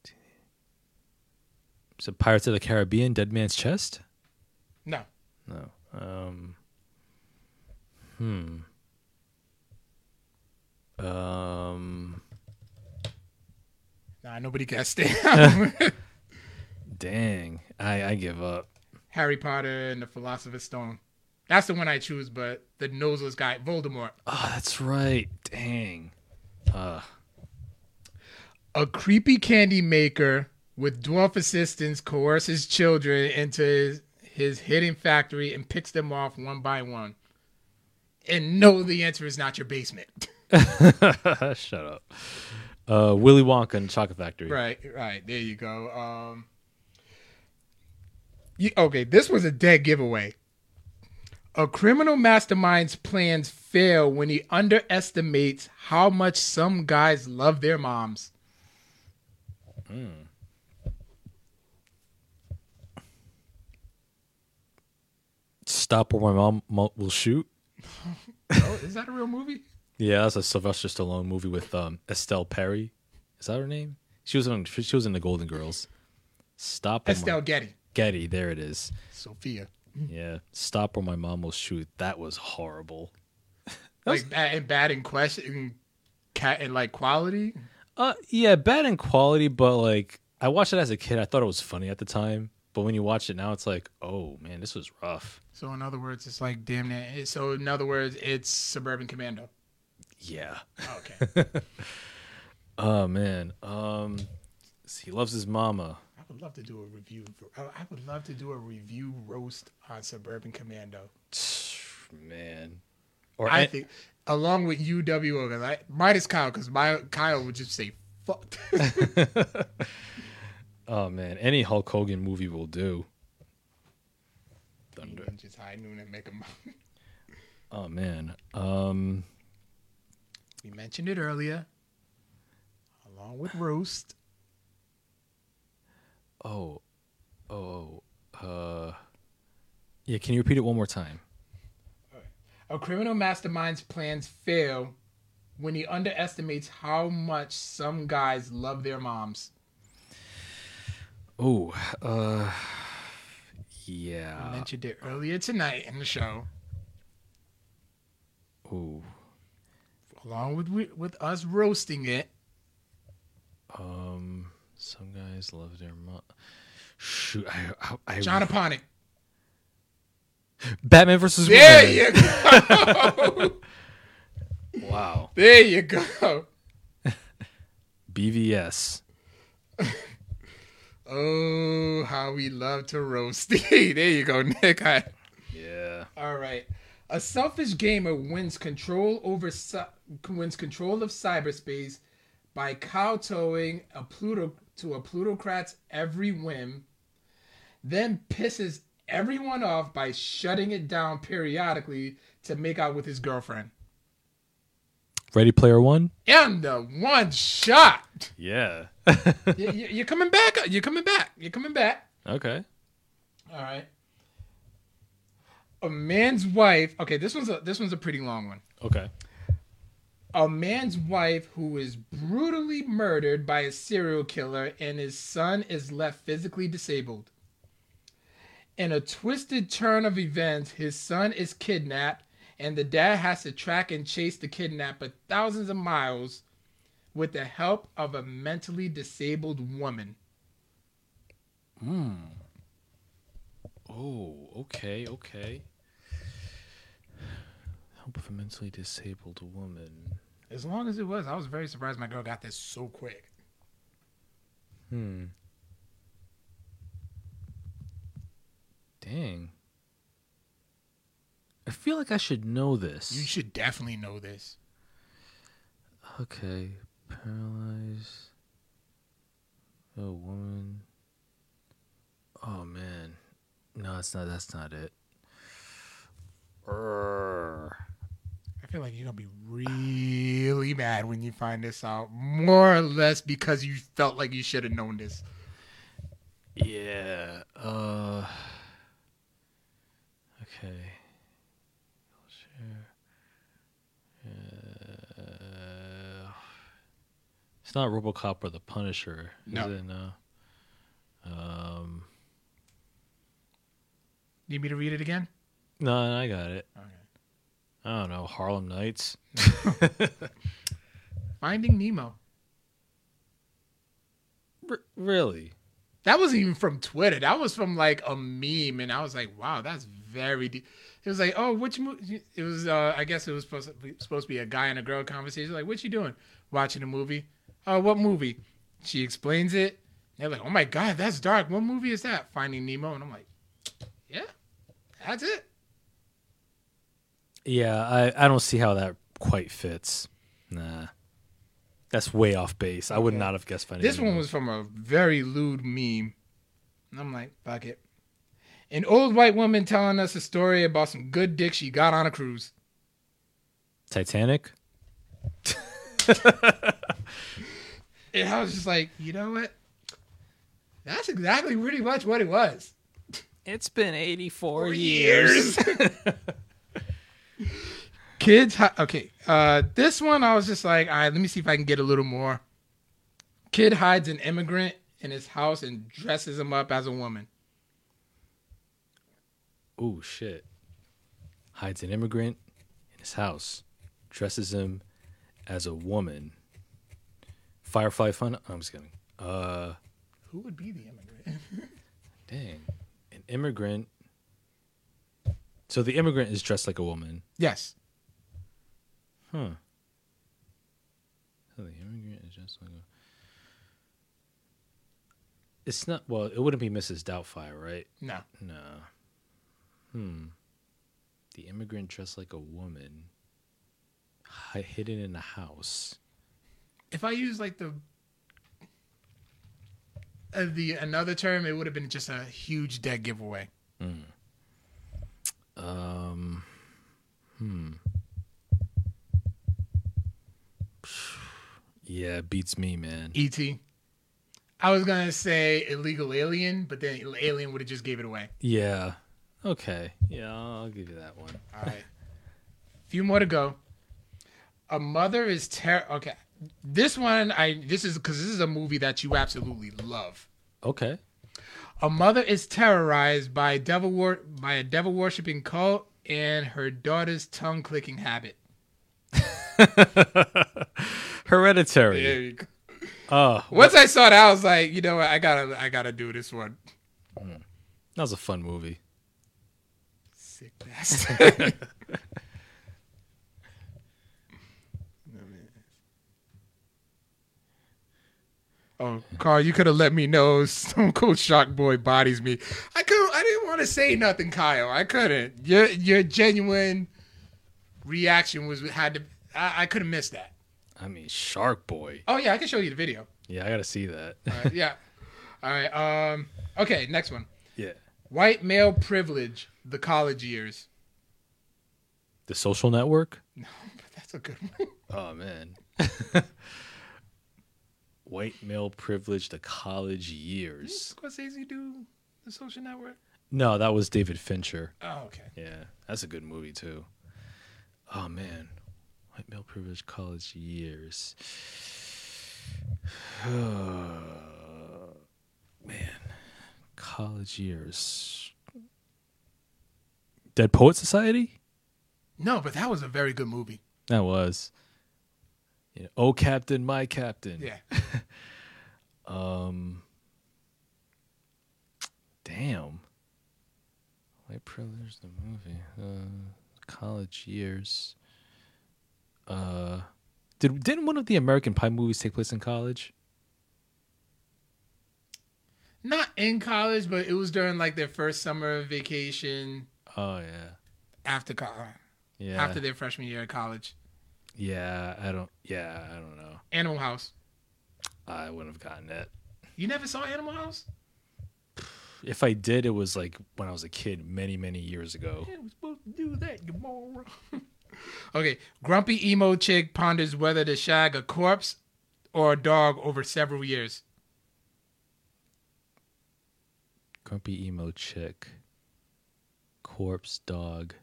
So Pirates of the Caribbean, Dead Man's Chest? No. No. Um. Hmm. Um. Nah, nobody can stand. <laughs> <laughs> Dang, I I give up. Harry Potter and the Philosopher's Stone. That's the one I choose, but the noseless guy, Voldemort. Oh, that's right. Dang. Uh. A creepy candy maker with dwarf assistants coerces children into his, his hidden factory and picks them off one by one. And no, the answer is not your basement. <laughs> Shut up. Uh, Willy Wonka and Chocolate Factory. right, right. There you go. Um, you, okay, this was a dead giveaway. A criminal mastermind's plans fail when he underestimates how much some guys love their moms. Stop or my mom mo- will shoot. <laughs> Oh, is that a real movie? Yeah, that's a Sylvester Stallone movie with um, Estelle Perry. Is that her name? She was on. She was in the Golden Girls. Stop. or my- Estelle Getty. Getty. There it is. Sophia. Yeah. Stop or my mom will shoot. That was horrible. like bad and bad in question cat and like quality Uh, yeah, bad in quality, but like I watched it as a kid. I thought it was funny at the time, but when you watch it now, it's like, oh man, this was rough. so in other words it's like damn it so in other words it's suburban commando Yeah. okay <laughs> Oh man. Um, he loves his mama. Would love to do a review I would love to do a review roast on suburban commando <sighs> Man. Or i an- think along with uwo because i minus kyle because my kyle would just say fuck <laughs> oh man, any Hulk Hogan movie will do. Thunder. just high noon and make them <laughs> Oh man. Um We mentioned it earlier, along with roast. Oh, oh, uh, yeah. Can you repeat it one more time? A criminal mastermind's plans fail when he underestimates how much some guys love their moms. Oh, uh, I yeah. mentioned it earlier tonight in the show, Oh, along with with us roasting it. um, some guys love their mom. Shoot, I, I, I John Aponic. Batman versus There Superman. you go. <laughs> Wow. there you go. <laughs> BVS. <laughs> Oh, how we love to roast. there you go, Nick. I- Yeah. All right. A selfish gamer wins control over wins control of cyberspace by kowtowing a Pluto to a plutocrat's every whim, then pisses everyone off by shutting it down periodically to make out with his girlfriend. Ready Player One. And the one shot. Yeah. <laughs> you, you, you're coming back. You're coming back. You're coming back. okay. All right. A man's wife. Okay, this one's a this one's a pretty long one. Okay. A man's wife who is brutally murdered by a serial killer and his son is left physically disabled. In a twisted turn of events, his son is kidnapped and the dad has to track and chase the kidnapper thousands of miles with the help of a mentally disabled woman. Hmm. Oh, okay, okay. Help of a mentally disabled woman. As long as it was, I was very surprised my girl got this so quick. Hmm. Dang. I feel like I should know this. You should definitely know this. Okay. Paralyzed. Oh, woman. Oh man. No, it's not. That's not it. Urgh. I feel like you're gonna be really mad when you find this out. More or less because you felt like you should have known this. Yeah. Uh. Okay. Uh, it's not RoboCop or the Punisher, is it? No. Um. Need me to read it again? No, I got it. Okay. I don't know. Harlem Nights. <laughs> Finding Nemo. R- really? That wasn't even from Twitter. That was from like a meme, and I was like, "Wow, that's very." deep. It was like, "Oh, which movie?" It was. uh I guess it was supposed to be, supposed to be a guy and a girl conversation. Like, "What you doing? Watching a movie?" Oh, what movie? She explains it. They're like, "Oh my god, that's dark. What movie is that?" Finding Nemo, and I'm like, "Yeah, that's it." Yeah, I, I don't see how that quite fits. Nah. That's way off base. I would Okay. not have guessed Finding This one Nemo. was from a very lewd meme. And I'm like, fuck it. An old white woman telling us a story about some good dick she got on a cruise. Titanic. <laughs> And I was just like, you know what? That's exactly pretty much what it was. It's been 84 For years. <laughs> <laughs> Kids, hi- okay. Uh, this one I was just like, all right, let me see if I can get a little more. Kid hides an immigrant in his house and dresses him up as a woman. oh, shit. Hides an immigrant in his house. Dresses him as a woman. Firefly fun. I'm just kidding. Uh, Who would be the immigrant? <laughs> dang. An immigrant. So the immigrant is dressed like a woman. yes. Huh. So the immigrant is just like a. It's not. Well, it wouldn't be Mrs. Doubtfire, right? No. No. Hmm. The immigrant dressed like a woman, hi- hidden in a house. if I use like the uh, the another term, it would have been just a huge dead giveaway. Um. Hmm. Yeah, beats me, man. E.T. I was gonna say Illegal Alien, but then Alien would have just gave it away. Yeah. Okay. Yeah, I'll give you that one. All right. <laughs> Few more to go. A mother is ter. Okay, this one I this is because this is a movie that you absolutely love. Okay. A mother is terrorized by devil wor- by a devil worshipping cult and her daughter's tongue clicking habit. <laughs> Hereditary. There you go. <laughs> Oh, Once I saw that, I was like, you know what? I gotta I gotta do this one. Mm. that was a fun movie. Sick bastard. <laughs> Oh, Carl, you could have let me know Stone Cold Shock Boy bodies me. I could I didn't want to say nothing, Kyle. I couldn't. Your your genuine reaction was had to I, I could have missed that. I mean, Shark Boy. Oh yeah, I can show you the video. Yeah, I gotta see that. Right, yeah. All right. Um. Okay. Next one. yeah. White male privilege. The college years. The Social Network. <laughs> No, but That's a good one. Oh man. <laughs> White male privilege. The college years. Scorsese do the Social Network? No, that was David Fincher. Oh, okay. Yeah, that's a good movie too. Oh man, white male privilege college years. <sighs> man, college years. Dead Poet Society. No, but that was a very good movie. That was. Yeah. Oh, Captain, my Captain. Yeah. <laughs> Um. Damn. White privilege, the movie. Uh, college years. Uh, did didn't one of the American Pie movies take place in college? Not in college, but it was during like their first summer vacation Oh yeah, after college. yeah, After their freshman year of college. Yeah. I don't. Yeah, I don't know. Animal House. I wouldn't have gotten it. You never saw Animal House? If I did, it was like when I was a kid, many many years ago. Yeah, we're supposed to do that, moron. <laughs> okay. Grumpy emo chick ponders whether to shag a corpse or a dog over several years. Grumpy emo chick. Corpse dog.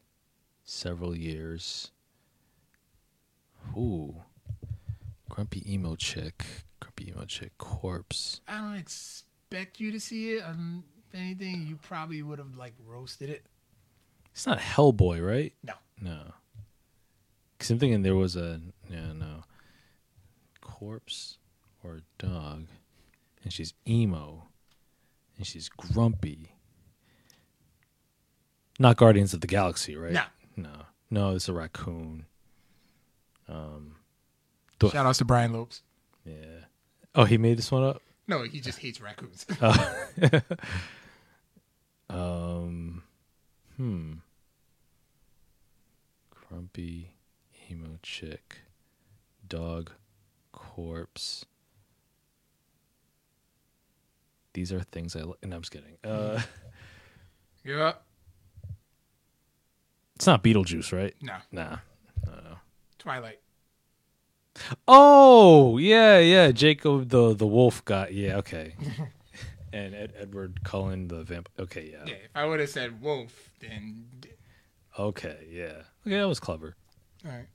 Several years. Ooh. Grumpy emo chick. Grumpy emo chick. Corpse. I don't expect you to see it. Um, if anything, you probably would have like roasted it. It's not Hellboy, right? No. No. Because I'm thinking there was a. Yeah, no. Corpse or dog. And she's emo. And she's grumpy. Not Guardians of the Galaxy, right? No. No. No, it's a raccoon. Um. Do- Shout outs to Brian Lopes. Yeah. Oh, he made this one up? No, he just hates raccoons. <laughs> <laughs> Um, hmm. Grumpy emo chick, dog, corpse. These are things I. Li- no, I'm just kidding. Uh, <laughs> yeah. it's not Beetlejuice, right? No. Nah. No, no. Twilight. Oh yeah, yeah. Jacob the the wolf guy. Yeah, okay. <laughs> and Ed, Edward Cullen the vamp. Okay, yeah. Yeah, if I would have said wolf, then Okay, yeah. Okay, that was clever. all right.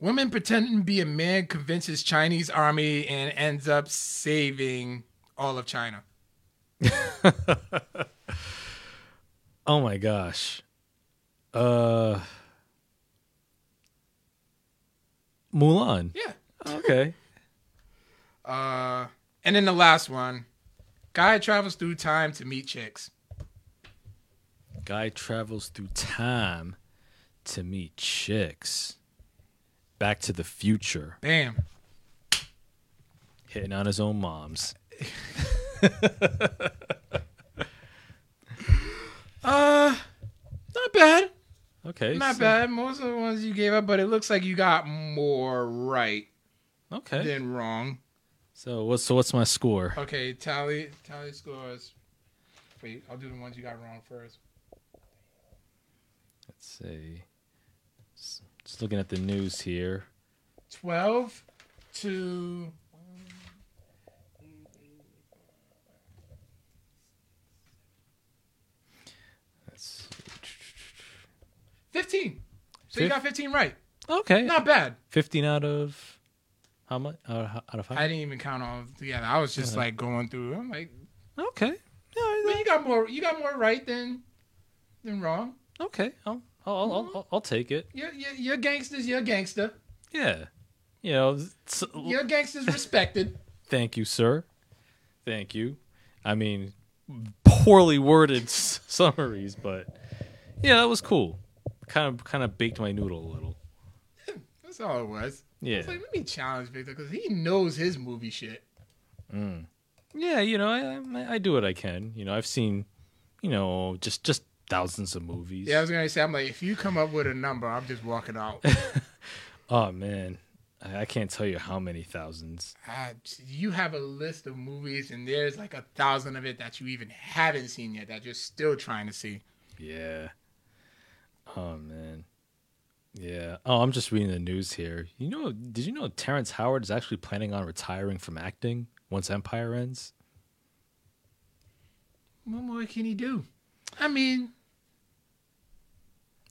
Woman pretending to be a man convinces Chinese army and ends up saving all of China. <laughs> Oh my gosh. Uh Mulan. Yeah. Okay. <laughs> Uh, and then the last one, guy travels through time to meet chicks. Guy travels through time to meet chicks. Back to the future. Bam. Hitting on his own moms. <laughs> Uh, not bad. Okay. Not so- bad. Most of the ones you gave up, but it looks like you got more right Okay. than wrong. So what's so what's my score? Okay, tally tally scores. Wait, I'll do the ones you got wrong first. Let's see. Just looking at the news here. 12 to 15. So you Fif- got 15 right. okay. Not bad. Fifteen out of how much? Out of, out of five? I didn't even count all together. I was just Yeah. like going through. I'm like, okay. Yeah. but you got more. You got more right than than wrong. Okay. I'll I'll, I'll, mm-hmm. I'll, I'll take it. You're, you're, you're gangsters. You're a gangster. Yeah. You know. s- Your gangsters <laughs> respected. Thank you, sir. Thank you. I mean, poorly worded s- <laughs> summaries, but yeah, that was cool. Kind of, kind of baked my noodle a little. <laughs> That's all it was. Yeah, It's like, let me challenge Victor because he knows his movie shit. mm. yeah. You know, I, I, I do what I can. You know, I've seen, you know, just just thousands of movies. Yeah, I was gonna say, I'm like, if you come up with a number, I'm just walking out. <laughs> Oh man, I, I can't tell you how many thousands. uh, you have a list of movies, and there's like a thousand of it that you even haven't seen yet that you're still trying to see. Yeah. Oh man. Yeah. Oh, I'm just reading the news here. You know, did you know Terrence Howard is actually planning on retiring from acting once Empire ends? What more can he do? I mean,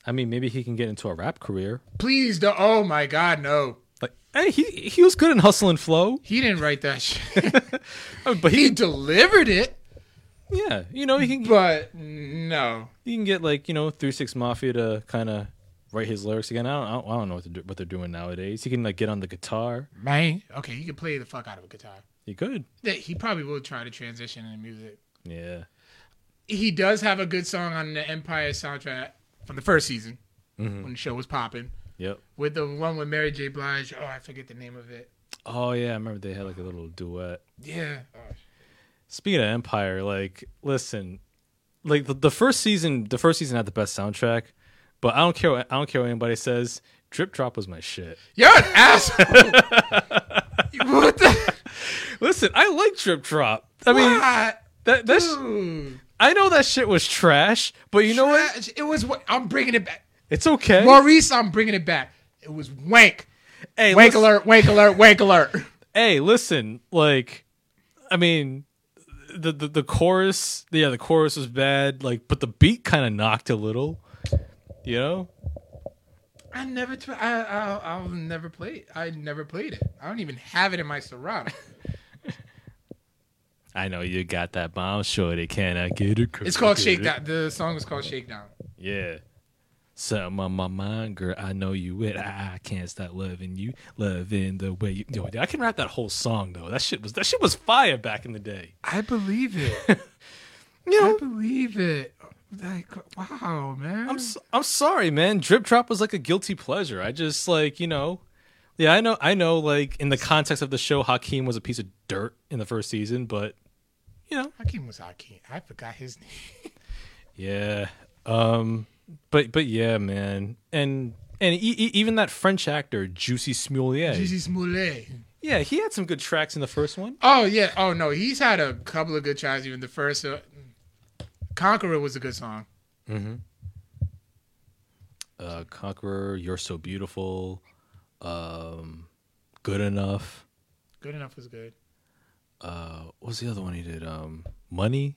I mean, maybe he can get into a rap career. please, do- oh my God, no. Like, hey, he he was good in Hustle and Flow, He didn't write that shit. <laughs> But he he, delivered it, yeah, you know, he can but no. he can get like you know Three Six Mafia to kind of write his lyrics again. I don't I don't, know what, do, what they're doing nowadays. He can like get on the guitar. Man, okay, he can play the fuck out of a guitar. He could. Yeah, He probably will try to transition into music. Yeah. He does have a good song on the Empire soundtrack from the first season hmm when the show was popping. Yep. With the one with Mary J. Blige. Oh, I forget the name of it. Oh yeah, I remember they had like a little duet. Yeah. Oh, Speaking of Empire, like, listen, like the, the first season, the first season had the best soundtrack, but I don't care. What, I don't care what anybody says. Drip Drop was my shit. You're an asshole. <laughs> what the? <laughs> Listen, I like Drip Drop. I mean, What? that that's. Dude. I know that shit was trash, but you know what? It was what I'm bringing it back. It's okay. Maurice, I'm bringing it back. It was wank. hey, Wank listen, alert, wank alert, wank alert. <laughs> hey, listen. Like, I mean, the, the the chorus, yeah, the chorus was bad. Like, but the beat kind of knocked a little. You know? I never, t- I, I, I'll never play it. I never played it. I don't even have it in my Serato. <laughs> I know you got that, but I'm sure they cannot get it. It's called. Shakedown. The song is called Shakedown. Yeah. Something on my mind, girl. I know you with. I, can't stop loving you, loving the way you. Yo, I can rap that whole song though. That shit was that shit was fire back in the day. I believe it. <laughs> You know, I believe it. Like, wow, man. I'm s- I'm sorry, man. Drip drop was like a guilty pleasure. I just like you know, yeah, I know, I know. Like in the context of the show, Hakeem was a piece of dirt in the first season, but you know, Hakeem was Hakeem. I forgot his <laughs> name. Yeah. Um but but yeah, man. And and e- e- even that French actor Juicy Smollett. Gigi Smollett. Yeah, he had some good tracks in the first one. Oh yeah. Oh no, he's had a couple of good tracks. Even the first, uh, Conqueror was a good song. Mhm. Uh Conqueror, You're So Beautiful, um Good Enough. Good enough was good. Uh what was the other one he did? Um Money?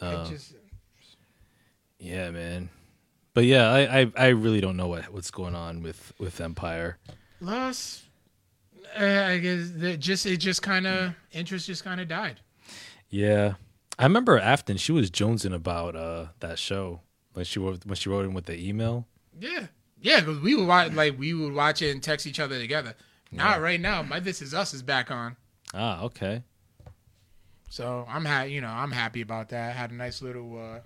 Uh, just yeah, man. But yeah, I, I, I really don't know what what's going on with, with Empire. lost. Uh, I guess that just it just kind of interest just kind of died. Yeah, I remember Afton. She was jonesing about uh that show when she wrote when she wrote in with the email. Yeah, yeah. Because we would watch like we would watch it and text each other together. Not right now. My This Is Us is back on. Ah, okay. So I'm ha- you know I'm happy about that. had a nice little uh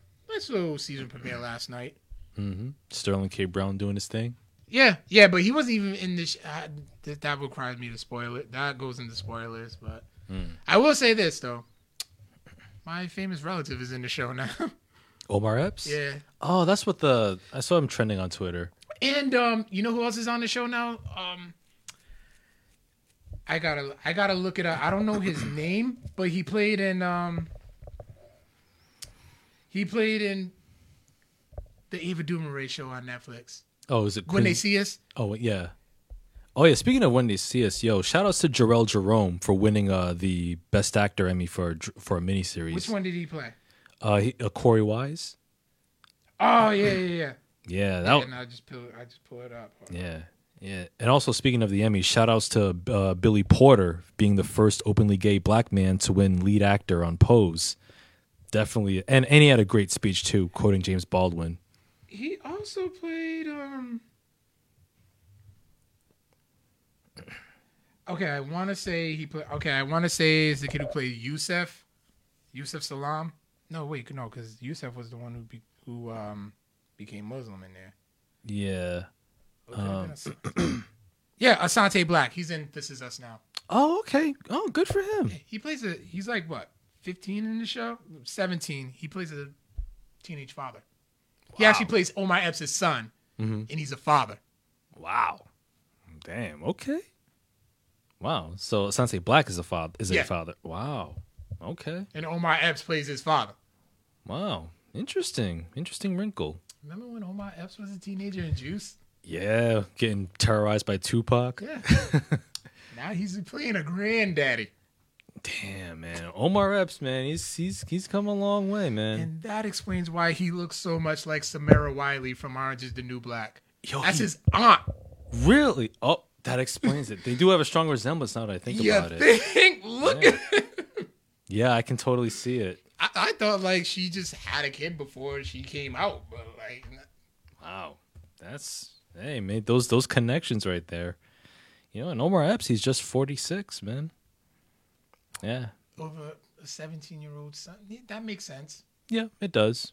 nice season premiere last night. hmm Sterling K. Brown doing his thing. Yeah, yeah, but he wasn't even in this. Uh, th- that requires me to spoil it. That goes into spoilers, but Mm. I will say this though. My famous relative is in the show now. <laughs> Omar Epps. yeah, Oh, that's what the I saw him trending on Twitter. and um, you know who else is on the show now? Um, I gotta, I gotta look it up. I don't know his name, but he played in um, he played in the Ava DuVernay show on Netflix. Oh, is it When they see us, Oh, yeah. Oh yeah, speaking of when they see us, yo, shout outs to Jharrel Jerome for winning uh the Best Actor Emmy for for a miniseries. Which one did he play? Uh, he, uh Korey Wise. Oh yeah, yeah, yeah. <clears throat> Yeah, that. and I just pull, I just pull it up. Yeah, yeah. And also speaking of the Emmy, shout outs to uh, Billy Porter being the first openly gay black man to win lead actor on Pose. Definitely, and and he had a great speech too, quoting James Baldwin. He also played. um Okay, I want to say he played. Okay, I want to say is the kid who played Yusef, Yusef Salaam. No, wait, no, because Yusef was the one who be, who um became Muslim in there. Yeah. Or could have been As- yeah, Asante Black. He's in This Is Us now. Oh, okay. Oh, good for him. He plays a. He's like what, fifteen in the show? Seventeen. He plays a teenage father. He actually plays Omar Epps' son, Mhm. and he's a father. Wow. Damn. Okay. Wow. So Sensei Black is a father. Is Yeah. a father. Wow. Okay. And Omar Epps plays his father. Wow. Interesting. Interesting wrinkle. Remember when Omar Epps was a teenager in Juice? Yeah. Getting terrorized by Tupac. Yeah. <laughs> now he's playing a granddaddy. Damn, man. Omar Epps, man. He's he's he's come a long way, man. And that explains why he looks so much like Samira Wiley from Orange is the New Black. Yo, That's he- his aunt. really? Oh, that explains it. They do have a strong resemblance now that I think You about it. think? Look at Yeah, I can totally see it. I, I thought like she just had a kid before she came out, but like Wow. That's hey, made those those connections right there. You know, and Omar Epps, he's just forty six, man. Yeah. over a 17 year old son. That makes sense. Yeah, it does.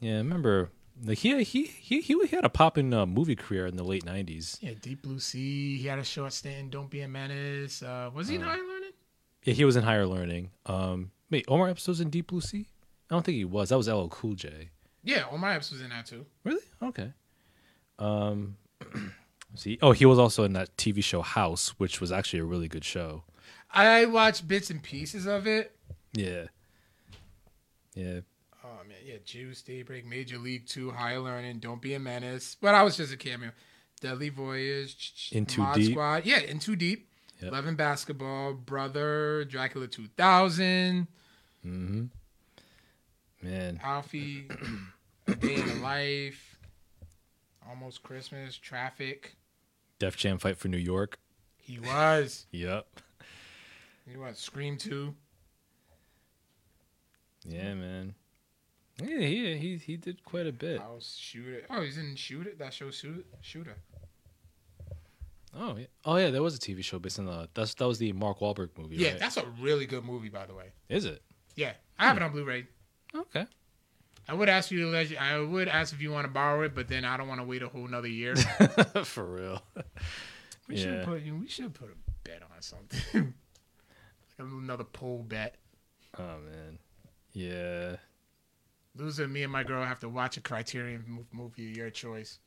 Yeah, I remember like he he he he had a popping uh, movie career in the late nineties. Yeah, Deep Blue Sea. He had a short stint. in Don't be a menace. Uh, was he in Higher Learning? Yeah, he was in higher learning. Um wait, Omar Epps was in Deep Blue Sea? I don't think he was. That was LL Cool J. Yeah, Omar Epps was in that too. Really? Okay. Um <clears throat> see oh he was also in that TV show House, which was actually a really good show. I watched bits and pieces of it. Yeah. Yeah. Oh man, yeah, Juice, Daybreak, Major League Two, High Learning, Don't Be a Menace. But I was just a cameo. Deadly Voyage, In Too Mod Deep. Squad, yeah, In Too Deep, Yep. Love and Basketball, Brother, Dracula 2000, Mm-hmm. Man. Alfie, <clears throat> A Day in the Life, Almost Christmas, Traffic. Def Jam Fight for New York. He was. Yep. He was Scream 2. Yeah, man. Yeah, he he he did quite a bit. I'll shoot it. Oh, he's in it. That show Shoot Shooter. Oh yeah. Oh yeah, there was a TV show based on the that's that was the Mark Wahlberg movie. Yeah, right? that's a really good movie, by the way. is it? Yeah, I have it on Blu-ray. Okay. I would ask you to let you, I would ask if you want to borrow it, but then I don't want to wait a whole nother year. <laughs> For real. <laughs> We Yeah. should put we should put a bet on something. <laughs> another poll bet. Oh man. Yeah. Loser, me and my girl have to watch a Criterion movie your choice.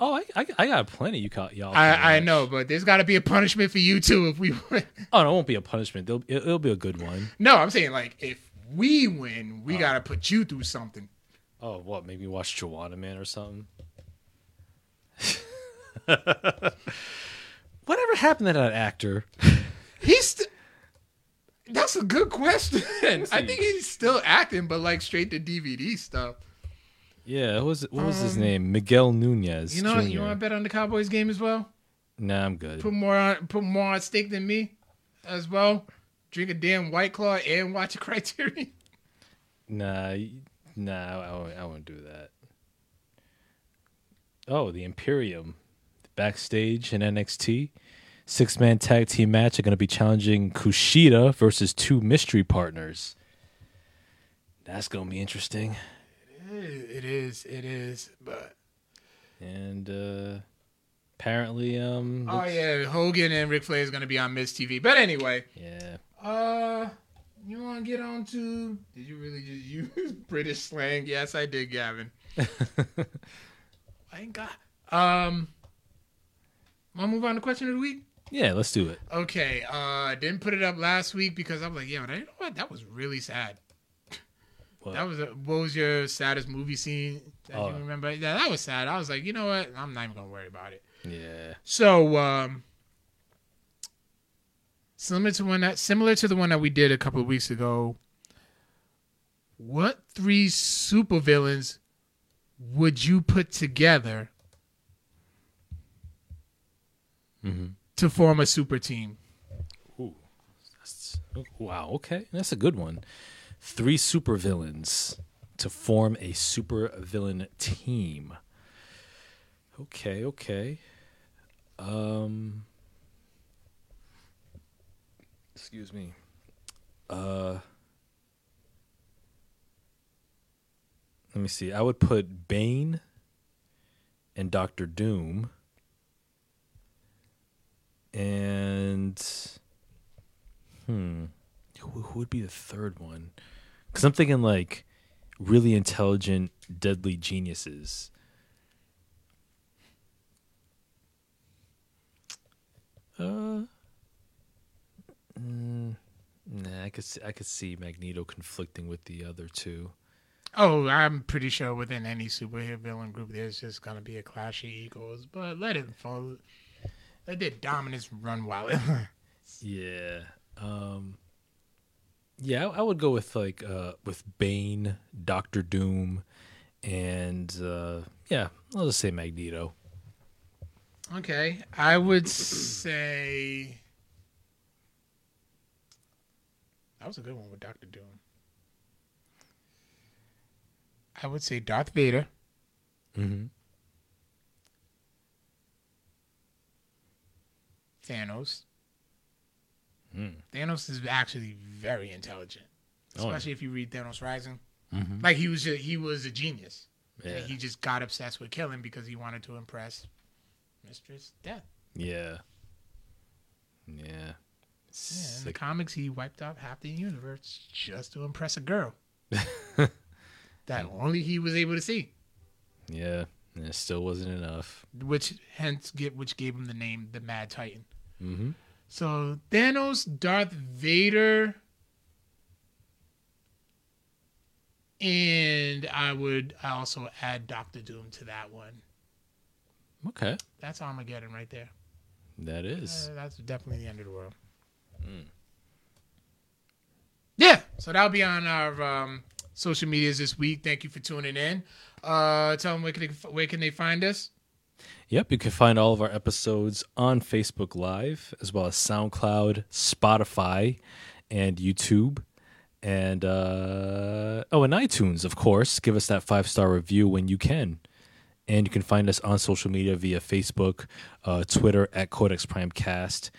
Oh, I I, I got plenty. You caught y'all. I, I know, but there's got to be a punishment for you too if we <laughs> win. Oh, no, it won't be a punishment. It'll, it, it'll be a good one. No, I'm saying like if we win, Oh. we got to put you through something. Oh, what? Maybe watch Juwanna Mann or something. <laughs> Whatever happened to that actor? He's. St- That's a good question. <laughs> I think he's still acting, but like straight to DVD stuff. Yeah, what was what was his Um, name? Miguel Nunez. You know, what? you want to bet on the Cowboys game as well? Nah, I'm good. Put more on, put more on stake than me, as well. Drink a damn White Claw and watch a <laughs> Criterion. Nah, nah, I won't, I won't do that. Oh, the Imperium, backstage in NXT, six man tag team match are going to be challenging Kushida versus two mystery partners. That's going to be interesting. It is, it is, but And uh apparently, um, oh yeah, Hogan and Ric Flair is gonna be on Miz TV. But anyway, yeah, uh, you want to get on to? Did you really just use <laughs> British slang? Yes, I did, Gavin. <laughs> I ain't got. Um, want to move on to question of the week? Yeah. Let's do it. Okay, uh, I didn't put it up last week because I'm like, yo, you know what? That was really sad. What? That was a, what was your saddest movie scene that Oh. you remember? Yeah, that was sad. I was like, you know what? I'm not even gonna worry about it. Yeah, So, um, Similar to one that similar to the one that we did a couple of weeks ago. What three supervillains would you put together to form a super team? That's- wow. Okay, that's a good one. Three supervillains to form a supervillain team. Okay. Okay. Um. Excuse me. Uh. Let me see. I would put Bane and Doctor Doom. And hmm, who, who would be the third one? Because I'm thinking like really intelligent, deadly geniuses. Uh, mm, nah, I could see, I could see Magneto conflicting with the other two. Oh, I'm pretty sure within any superhero villain group, there's just gonna be a clash of egos. But let it fall. Let their dominance run wild. Yeah. Um Yeah, I, I would go with like uh with Bane, Doctor Doom, and uh yeah, I'll just say Magneto. okay, I would say that was a good one with Doctor Doom. I would say Darth Vader. Mm-hmm. Thanos. Mm. Thanos is actually very intelligent, Oh, yeah. especially if you read Thanos Rising. Mhm. Like he was, a, he was a genius. Yeah. He just got obsessed with killing because he wanted to impress Mistress Death. Yeah. Yeah. Yeah, in the comics, he wiped out half the universe just to impress a girl <laughs> that only he was able to see. yeah. And it still wasn't enough. Which hence get which gave him the name the Mad Titan. Mm-hmm. So Thanos, Darth Vader, and I would also add Doctor Doom to that one. Okay. That's Armageddon right there. That is. Uh, that's definitely the end of the world. Mm. Yeah, so that'll be on our um, social medias this week. Thank you for tuning in. Uh, tell them where can they, where can they find us. Yep, you can find all of our episodes on Facebook Live, as well as SoundCloud, Spotify, and YouTube. And uh, oh, and iTunes, of course. Give us that five star review when you can. And you can find us on social media via Facebook, uh, Twitter at Codex Prime Cast,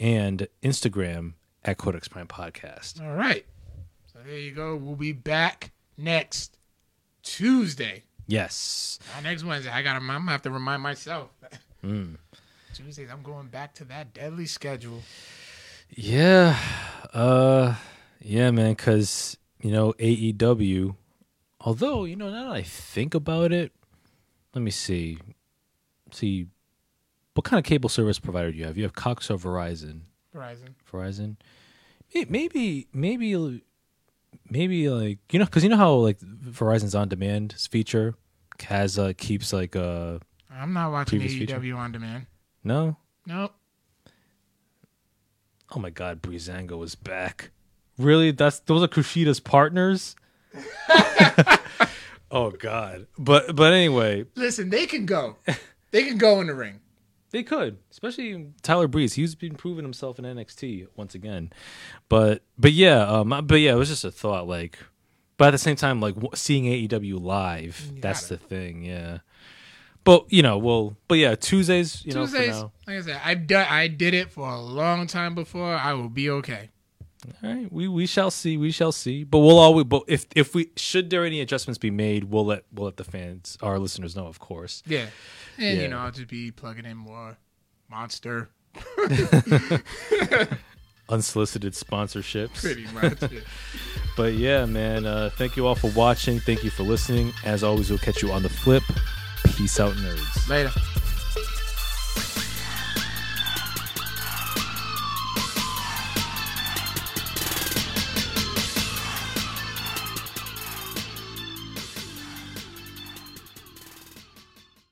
and Instagram at Codex Prime Podcast. All right, so there you go. We'll be back next Tuesday. Yes. Not next Wednesday. I gotta. I'm gonna have to remind myself. Mm. <laughs> Tuesdays, I'm going back to that deadly schedule. Yeah. Uh yeah, man, cuz you know AEW although, you know, now that I think about it, let me see. See what kind of cable service provider do you have? You have Cox or Verizon? Verizon. Verizon. May- Maybe maybe maybe like you know cuz you know how like Verizon's on demand feature has uh keeps like uh I'm not watching Previous AEW feature? on demand. no? Nope. Oh my god, Breezango is back. Really? That's those are Kushida's partners? <laughs> oh god. But but anyway, Listen, they can go. they can go in the ring. They could, especially Tyler Breeze. He's been proving himself in NXT once again. But but yeah, um but yeah, it was just a thought like but at the same time like seeing AEW live, You that's the thing, yeah. But you know, well, but yeah, Tuesdays, you know, Tuesdays, now. like I said, I've done. I did it for a long time before. I will be okay. All right, we we shall see, we shall see. But we'll always, but if if we should there any adjustments be made, we'll let we'll let the fans, our listeners know, of course. Yeah, and Yeah. you know, I'll just be plugging in more monster, <laughs> Unsolicited sponsorships. pretty much. Yeah. <laughs> But yeah, man, uh, thank you all for watching. Thank you for listening. As always, we'll catch you on the flip. Peace out, nerds. Later.